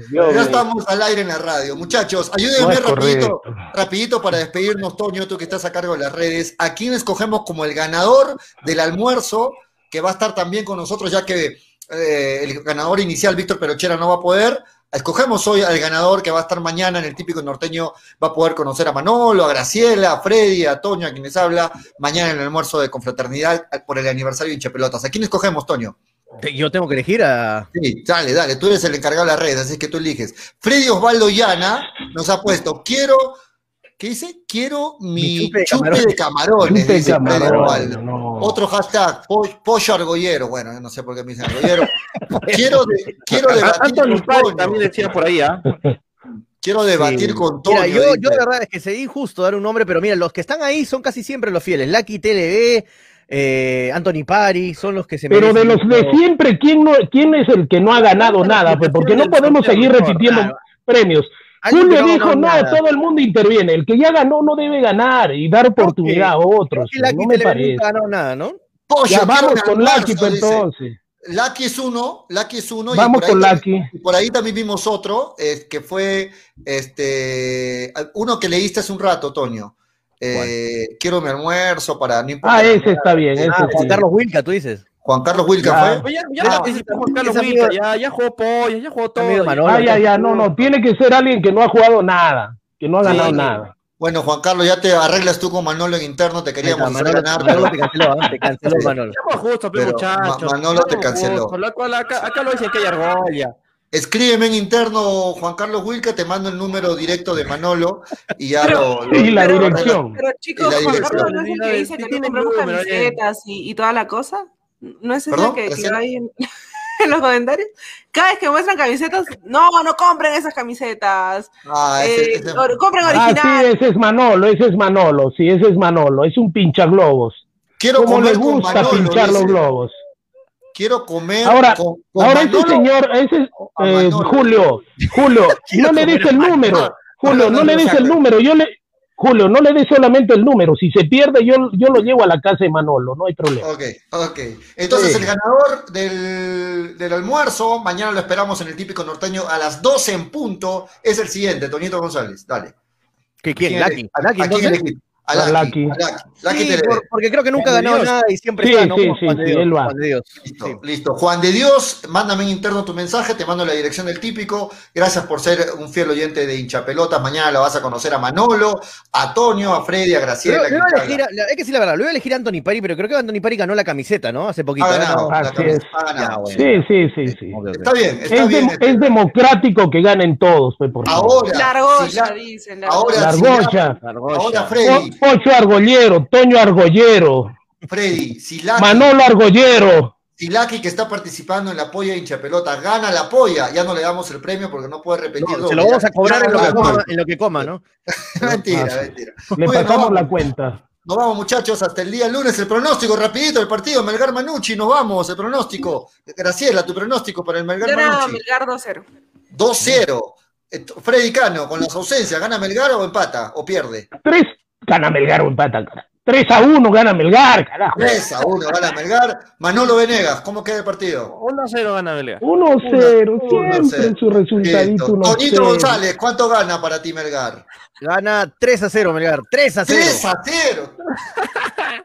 Dios Ya estamos al aire en la radio. Muchachos, ayúdenme No rapidito, rapidito para despedirnos, Toño, tú que estás a cargo de las redes. ¿A quién escogemos como el ganador del almuerzo? Que va a estar también con nosotros, ya que eh, el ganador inicial, Víctor Perochera, no va a poder. Escogemos hoy al ganador que va a estar mañana en el típico norteño. Va a poder conocer a Manolo, a Graciela, a Freddy, a Toño, a quienes habla, mañana en el almuerzo de confraternidad por el aniversario de Hinchapelotas. ¿A quién escogemos, Toño? Te- Yo tengo que elegir a. Sí, dale, dale, tú eres el encargado de las redes, así que tú eliges. Freddy Osvaldo Llana nos ha puesto, quiero ¿Qué dice? Quiero mi, Mi chupe de camarones. de camarones. Chupe de dice Freddy camarones, Osvaldo. no. Otro hashtag, po- pollo argollero. Bueno, yo no sé por qué me dicen argollero. quiero, de- quiero debatir Anthony con también decía por ahí, ¿ah? Quiero debatir Sí. con Toño. Mira, yo, dice. yo de verdad es que sería injusto dar un nombre, pero mira, los que están ahí son casi siempre los fieles. Lucky TLB, eh, Anthony Pari, son los que se Pero de los de todo. siempre, ¿quién, no, ¿quién es el que no ha ganado nada? Pues porque no podemos seguir repitiendo Claro. premios. Julio no dijo, ganó no, nada. todo el mundo interviene. El que ya ganó no debe ganar y dar oportunidad a otros. que No me parece. ganado nada, ¿no? Pollo, Ya vamos con Lucky, entonces. Lucky es uno, Lucky es uno. y Vamos por ahí con también- Lucky. y por ahí también vimos otro, eh, que fue este uno que leíste hace un rato, Toño. Eh, quiero mi almuerzo para no importa Ah, ese está bien, ese Ah, Juan. Carlos Wilca, tú dices. Juan Carlos Wilca Ya. fue. Ya, ya participó Juan Carlos Wilca, ya, ya jugó pollo, ya jugó todo. Manolo. Ah, ya, ya, no, no, tiene que ser alguien que no ha jugado nada, que no ha Sí. ganado nada. Bueno, Juan Carlos, ya te arreglas tú con Manolo en interno, te queríamos hacer ganar. Manolo pero- te canceló, ¿ah? te canceló Sí. Manolo. Estamos justos, pe, Pero muchachos. Manolo te canceló. justos. La cual acá, acá lo dicen que hay argolla. Escríbeme en interno, Juan Carlos Wilca, te mando el número directo de Manolo y ya Pero- lo, lo- Y la Pero- dirección. Pero chicos, Juan. Carlos no es el que dice que no Tiene compramos camisetas y, y toda la cosa. ¿No es ese ¿Perdón? que, ahí en, en los comentarios? Cada vez que muestran camisetas, no, no compren esas camisetas. Ah, ese- Eh, ese- or- compren Ah, original. sí, ese es Manolo, ese es Manolo, sí, ese es Manolo, es un pinchaglobos. quiero Como le gusta Manolo, pinchar los dice. globos. Quiero comer Ahora, con, con ahora ese Manolo. señor, ese es eh. Julio, Julio, no le des el número, Julio, no le des el número, yo le, Julio, no le des solamente el número, si se pierde yo, yo lo llevo a la casa de Manolo, no hay problema. Ok, ok. Entonces Sí. el ganador del, del almuerzo, mañana lo esperamos en el típico norteño a las 12 en punto, es el siguiente, Toñito González. Dale. ¿Que quién? ¿Quién Lucky. elegí? ¿A Lucky, ¿A quién A Lucky. Lucky. a Lucky. Lucky Sí, te por- porque creo que nunca ha ganado Dios. nada y siempre Sí, está, ¿no? sí, sí, Juan de sí, Dios, él va. Juan de Dios. Listo, Sí. listo. Juan de Dios, mándame en interno tu mensaje, te mando la dirección del típico. Gracias por ser un fiel oyente de hinchapelotas. Mañana la vas a conocer a Manolo, a Toño, a Freddy, a Graciela. a elegir, la- hay que decir la verdad, lo iba a elegir a Anthony Pari, pero creo que Anthony Pari ganó la camiseta, ¿no? Hace poquito. Ha ¿eh? ganado, No. es. ha ganado. Bueno. Sí, sí, sí, sí. Está bien, está Es, bien. es democrático que ganen todos, pues, por favor. Ahora, La argolla, si la- dicen. La ahora, Freddy, Pocho Argollero, Toño Argollero, Freddy, si Lucky, Manolo Argollero. si Lucky que está participando en la polla de hinchapelota gana la polla, ya no le damos el premio porque no puede repetir. No, se lo vamos a cobrar en lo, que coma, hago. en lo que coma, ¿no? mentira, Ah, mentira. Le Muy pasamos la vamos. cuenta. Nos vamos, muchachos, hasta el día lunes. El pronóstico, rapidito, el partido, Melgar Manucci, nos vamos, el pronóstico. Graciela, tu pronóstico para el Melgar Gana Manucci. Melgar 2-0. 2-0. Eh, Freddy Cano, con las ausencias, ¿gana Melgar o empata o pierde? Tres, gana Melgar o empata. cara. 3 a 1 gana Melgar, carajo. 3 a 1 gana Melgar. Manolo Venegas, ¿cómo queda el partido? 1-0 gana Belga. 1 0, Uno, siempre cero. su resultadito. 1 Tonito 0. González, ¿cuánto gana para ti Melgar? Gana 3 a 0, Melgar. 3 a 0. 3 a 0.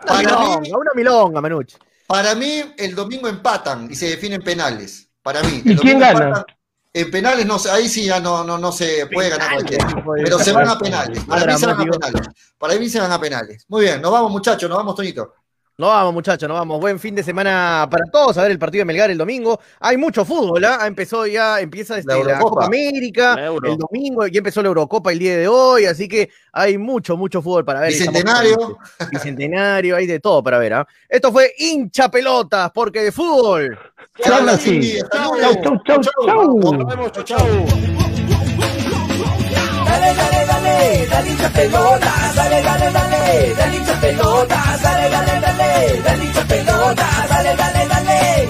Una Para mí, milonga, una milonga, Manuch. para mí, el domingo empatan y se definen penales. Para mí. ¿Y el quién domingo gana? empatan. En penales, no sé, ahí sí ya no, no, no se puede ganar cualquiera. Pero se van a penales. Para mí se van a penales. Para mí se van a penales. Muy bien, nos vamos, muchachos, nos vamos, Tonito. Nos vamos, muchachos, nos vamos. Buen fin de semana para todos. A ver el partido de Melgar el domingo. Hay mucho fútbol, ¿ah? Empezó ya, empieza este, La la, Eurocopa. Copa América La el domingo, y empezó la Eurocopa el día de hoy, así que hay mucho, mucho fútbol para ver. Bicentenario. Bicentenario, hay de todo para ver, ¿ah? Esto fue hincha pelotas, porque de fútbol. Chau, sí. sí, hasta Chau, chau, chau, chau. Nos vemos, chau, chau. Dale, dale, dale, dale hincha pelota, dale, dale, dale, dale hincha pelota, dale, dale, dale, dale hincha pelota, dale, dale, dale.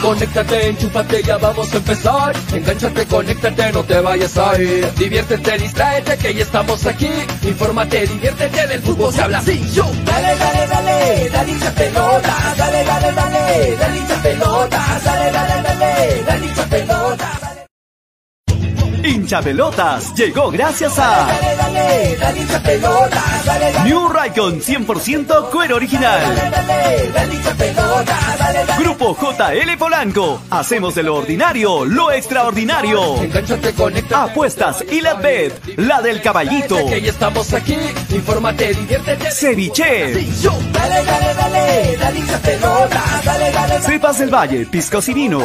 Conéctate, enchúfate, ya vamos a empezar. Engánchate, conéctate, no te vayas a ir. Diviértete, distráete, que ya estamos aquí. Infórmate, diviértete, del fútbol se habla así. Yo. Dale, dale, dale, dale hincha pelota, dale, dale, dale, dale hincha pelota, dale, dale, dale, dale hincha pelota. Dale. Hincha Pelotas llegó gracias a Dale, dale, dale hincha pelota, dale, dale, New Raycon 100% cuero original. Grupo JL Polanco. Hacemos de lo ordinario lo extraordinario. Apuestas y la bet, la del caballito. Estamos aquí, infórmate, diviértete. Ceviche. Cepas del Valle, piscos y vinos.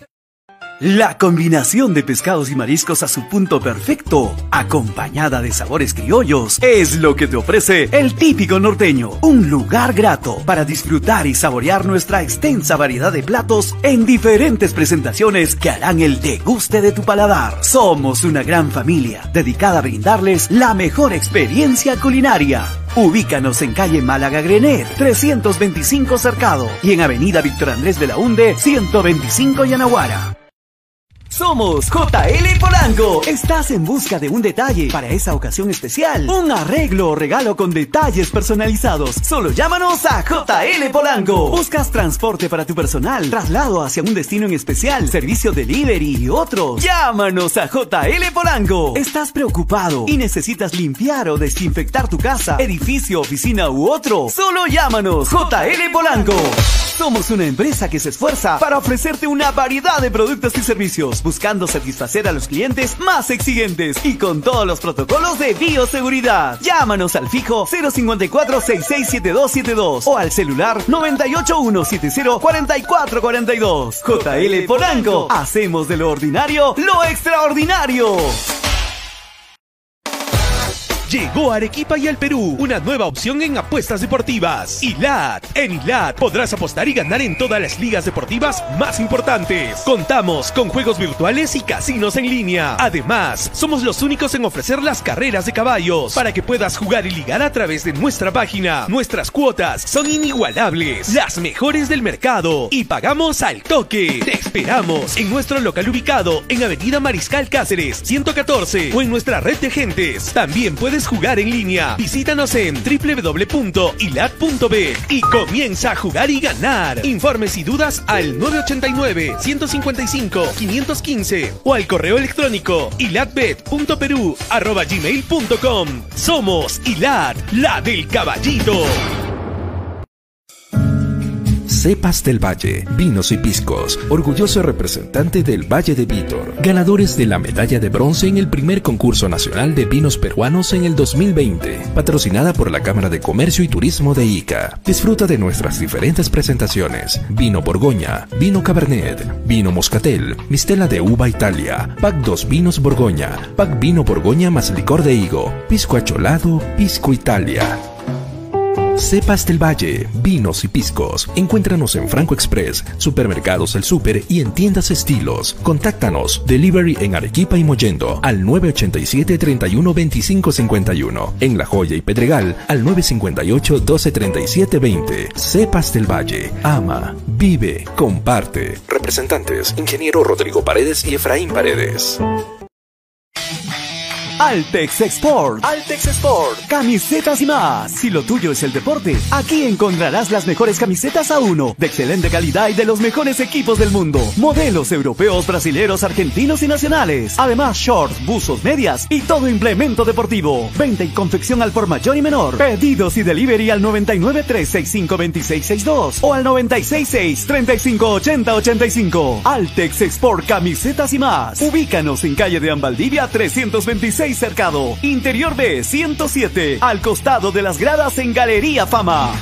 La combinación de pescados y mariscos a su punto perfecto, acompañada de sabores criollos, es lo que te ofrece el típico norteño. Un lugar grato para disfrutar y saborear nuestra extensa variedad de platos en diferentes presentaciones que harán el deguste de tu paladar. Somos una gran familia dedicada a brindarles la mejor experiencia culinaria. Ubícanos en calle Málaga Grenet, 325 Cercado y en avenida Víctor Andrés de la Hunde, 125 Yanaguara. Somos JL Polanco. Estás en busca de un detalle para esa ocasión especial. Un arreglo o regalo con detalles personalizados. Solo llámanos a JL Polanco. Buscas transporte para tu personal, traslado hacia un destino en especial, servicio delivery y otros. Llámanos a JL Polanco. ¿Estás preocupado y necesitas limpiar o desinfectar tu casa, edificio, oficina u otro? Solo llámanos JL Polanco. Somos una empresa que se esfuerza para ofrecerte una variedad de productos y servicios, buscando satisfacer a los clientes más exigentes y con todos los protocolos de bioseguridad. Llámanos al fijo 054-667272 o al celular 981704442. JL Polanco, hacemos de lo ordinario lo extraordinario. Llegó a Arequipa y al Perú una nueva opción en apuestas deportivas. ILAT. En ILAT podrás apostar y ganar en todas las ligas deportivas más importantes. Contamos con juegos virtuales y casinos en línea. Además, somos los únicos en ofrecer las carreras de caballos para que puedas jugar y ligar a través de nuestra página. Nuestras cuotas son inigualables, las mejores del mercado y pagamos al toque. Te esperamos en nuestro local ubicado en Avenida Mariscal Cáceres 114 o en nuestra red de gentes. También puedes jugar en línea. Visítanos en www.ilat.b y comienza a jugar y ganar. Informes y dudas al 989-155-515 o al correo electrónico ilatbet.peru.gmail.com. Somos Ilat, la del caballito. Cepas del Valle, vinos y piscos, orgulloso representante del Valle de Vítor, ganadores de la medalla de bronce en el primer concurso nacional de vinos peruanos en el 2020, patrocinada por la Cámara de Comercio y Turismo de Ica. Disfruta de nuestras diferentes presentaciones: vino Borgoña, vino Cabernet, vino Moscatel, mistela de uva Italia, pack 2 vinos Borgoña, pack vino Borgoña más licor de higo, pisco acholado, pisco Italia. Cepas del Valle, vinos y piscos. Encuéntranos en Franco Express, Supermercados El Super y en tiendas estilos. Contáctanos, delivery en Arequipa y Mollendo al 987 31 25 51. En La Joya y Pedregal al 958 12 37 20. Cepas del Valle, ama, vive, comparte. Representantes, ingeniero Rodrigo Paredes y Efraín Paredes. Altex Export. Altex Export. Camisetas y más. Si lo tuyo es el deporte, aquí encontrarás las mejores camisetas a uno, de excelente calidad y de los mejores equipos del mundo. Modelos europeos, brasileros, argentinos y nacionales. Además, shorts, buzos, medias y todo implemento deportivo. Venta y confección al por mayor y menor. Pedidos y delivery al 99 365 2662 o al 966 3580 85. Altex Export Camisetas y más. Ubícanos en calle de Ambaldivia 326 Cercado, Interior B 107, al costado de las gradas en Galería Fama.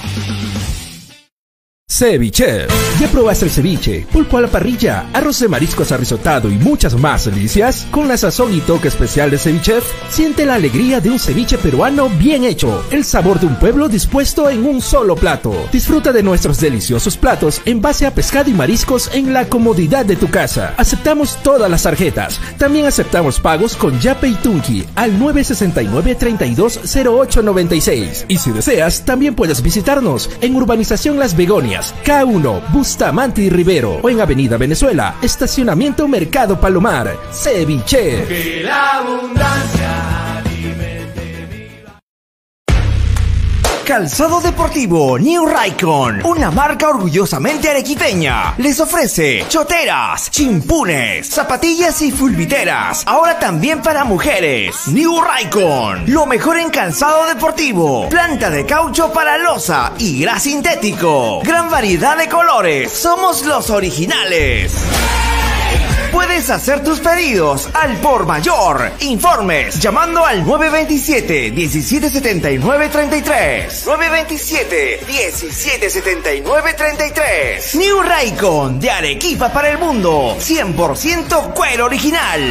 Ceviche. ¿Ya probaste el ceviche? Pulpo a la parrilla, arroz de mariscos arrisotado y muchas más delicias? Con la sazón y toque especial de Ceviche, siente la alegría de un ceviche peruano bien hecho. El sabor de un pueblo dispuesto en un solo plato. Disfruta de nuestros deliciosos platos en base a pescado y mariscos en la comodidad de tu casa. Aceptamos todas las tarjetas. También aceptamos pagos con Yape y Tunki al 969-320896. Y si deseas, también puedes visitarnos en Urbanización Las Begonias. K1, Bustamante y Rivero o en Avenida Venezuela, Estacionamiento Mercado Palomar, Ceviche. La abundancia Calzado deportivo New Raikon, una marca orgullosamente arequipeña, les ofrece choteras, chimpunes, zapatillas y fulbiteras, ahora también para mujeres. New Raikon, lo mejor en calzado deportivo, planta de caucho para losa y gras sintético, gran variedad de colores, somos los originales. Puedes hacer tus pedidos al por mayor. Informes llamando al 927 1779 33. 927 1779 33. New Raycon de Arequipa para el mundo. 100% cuero original.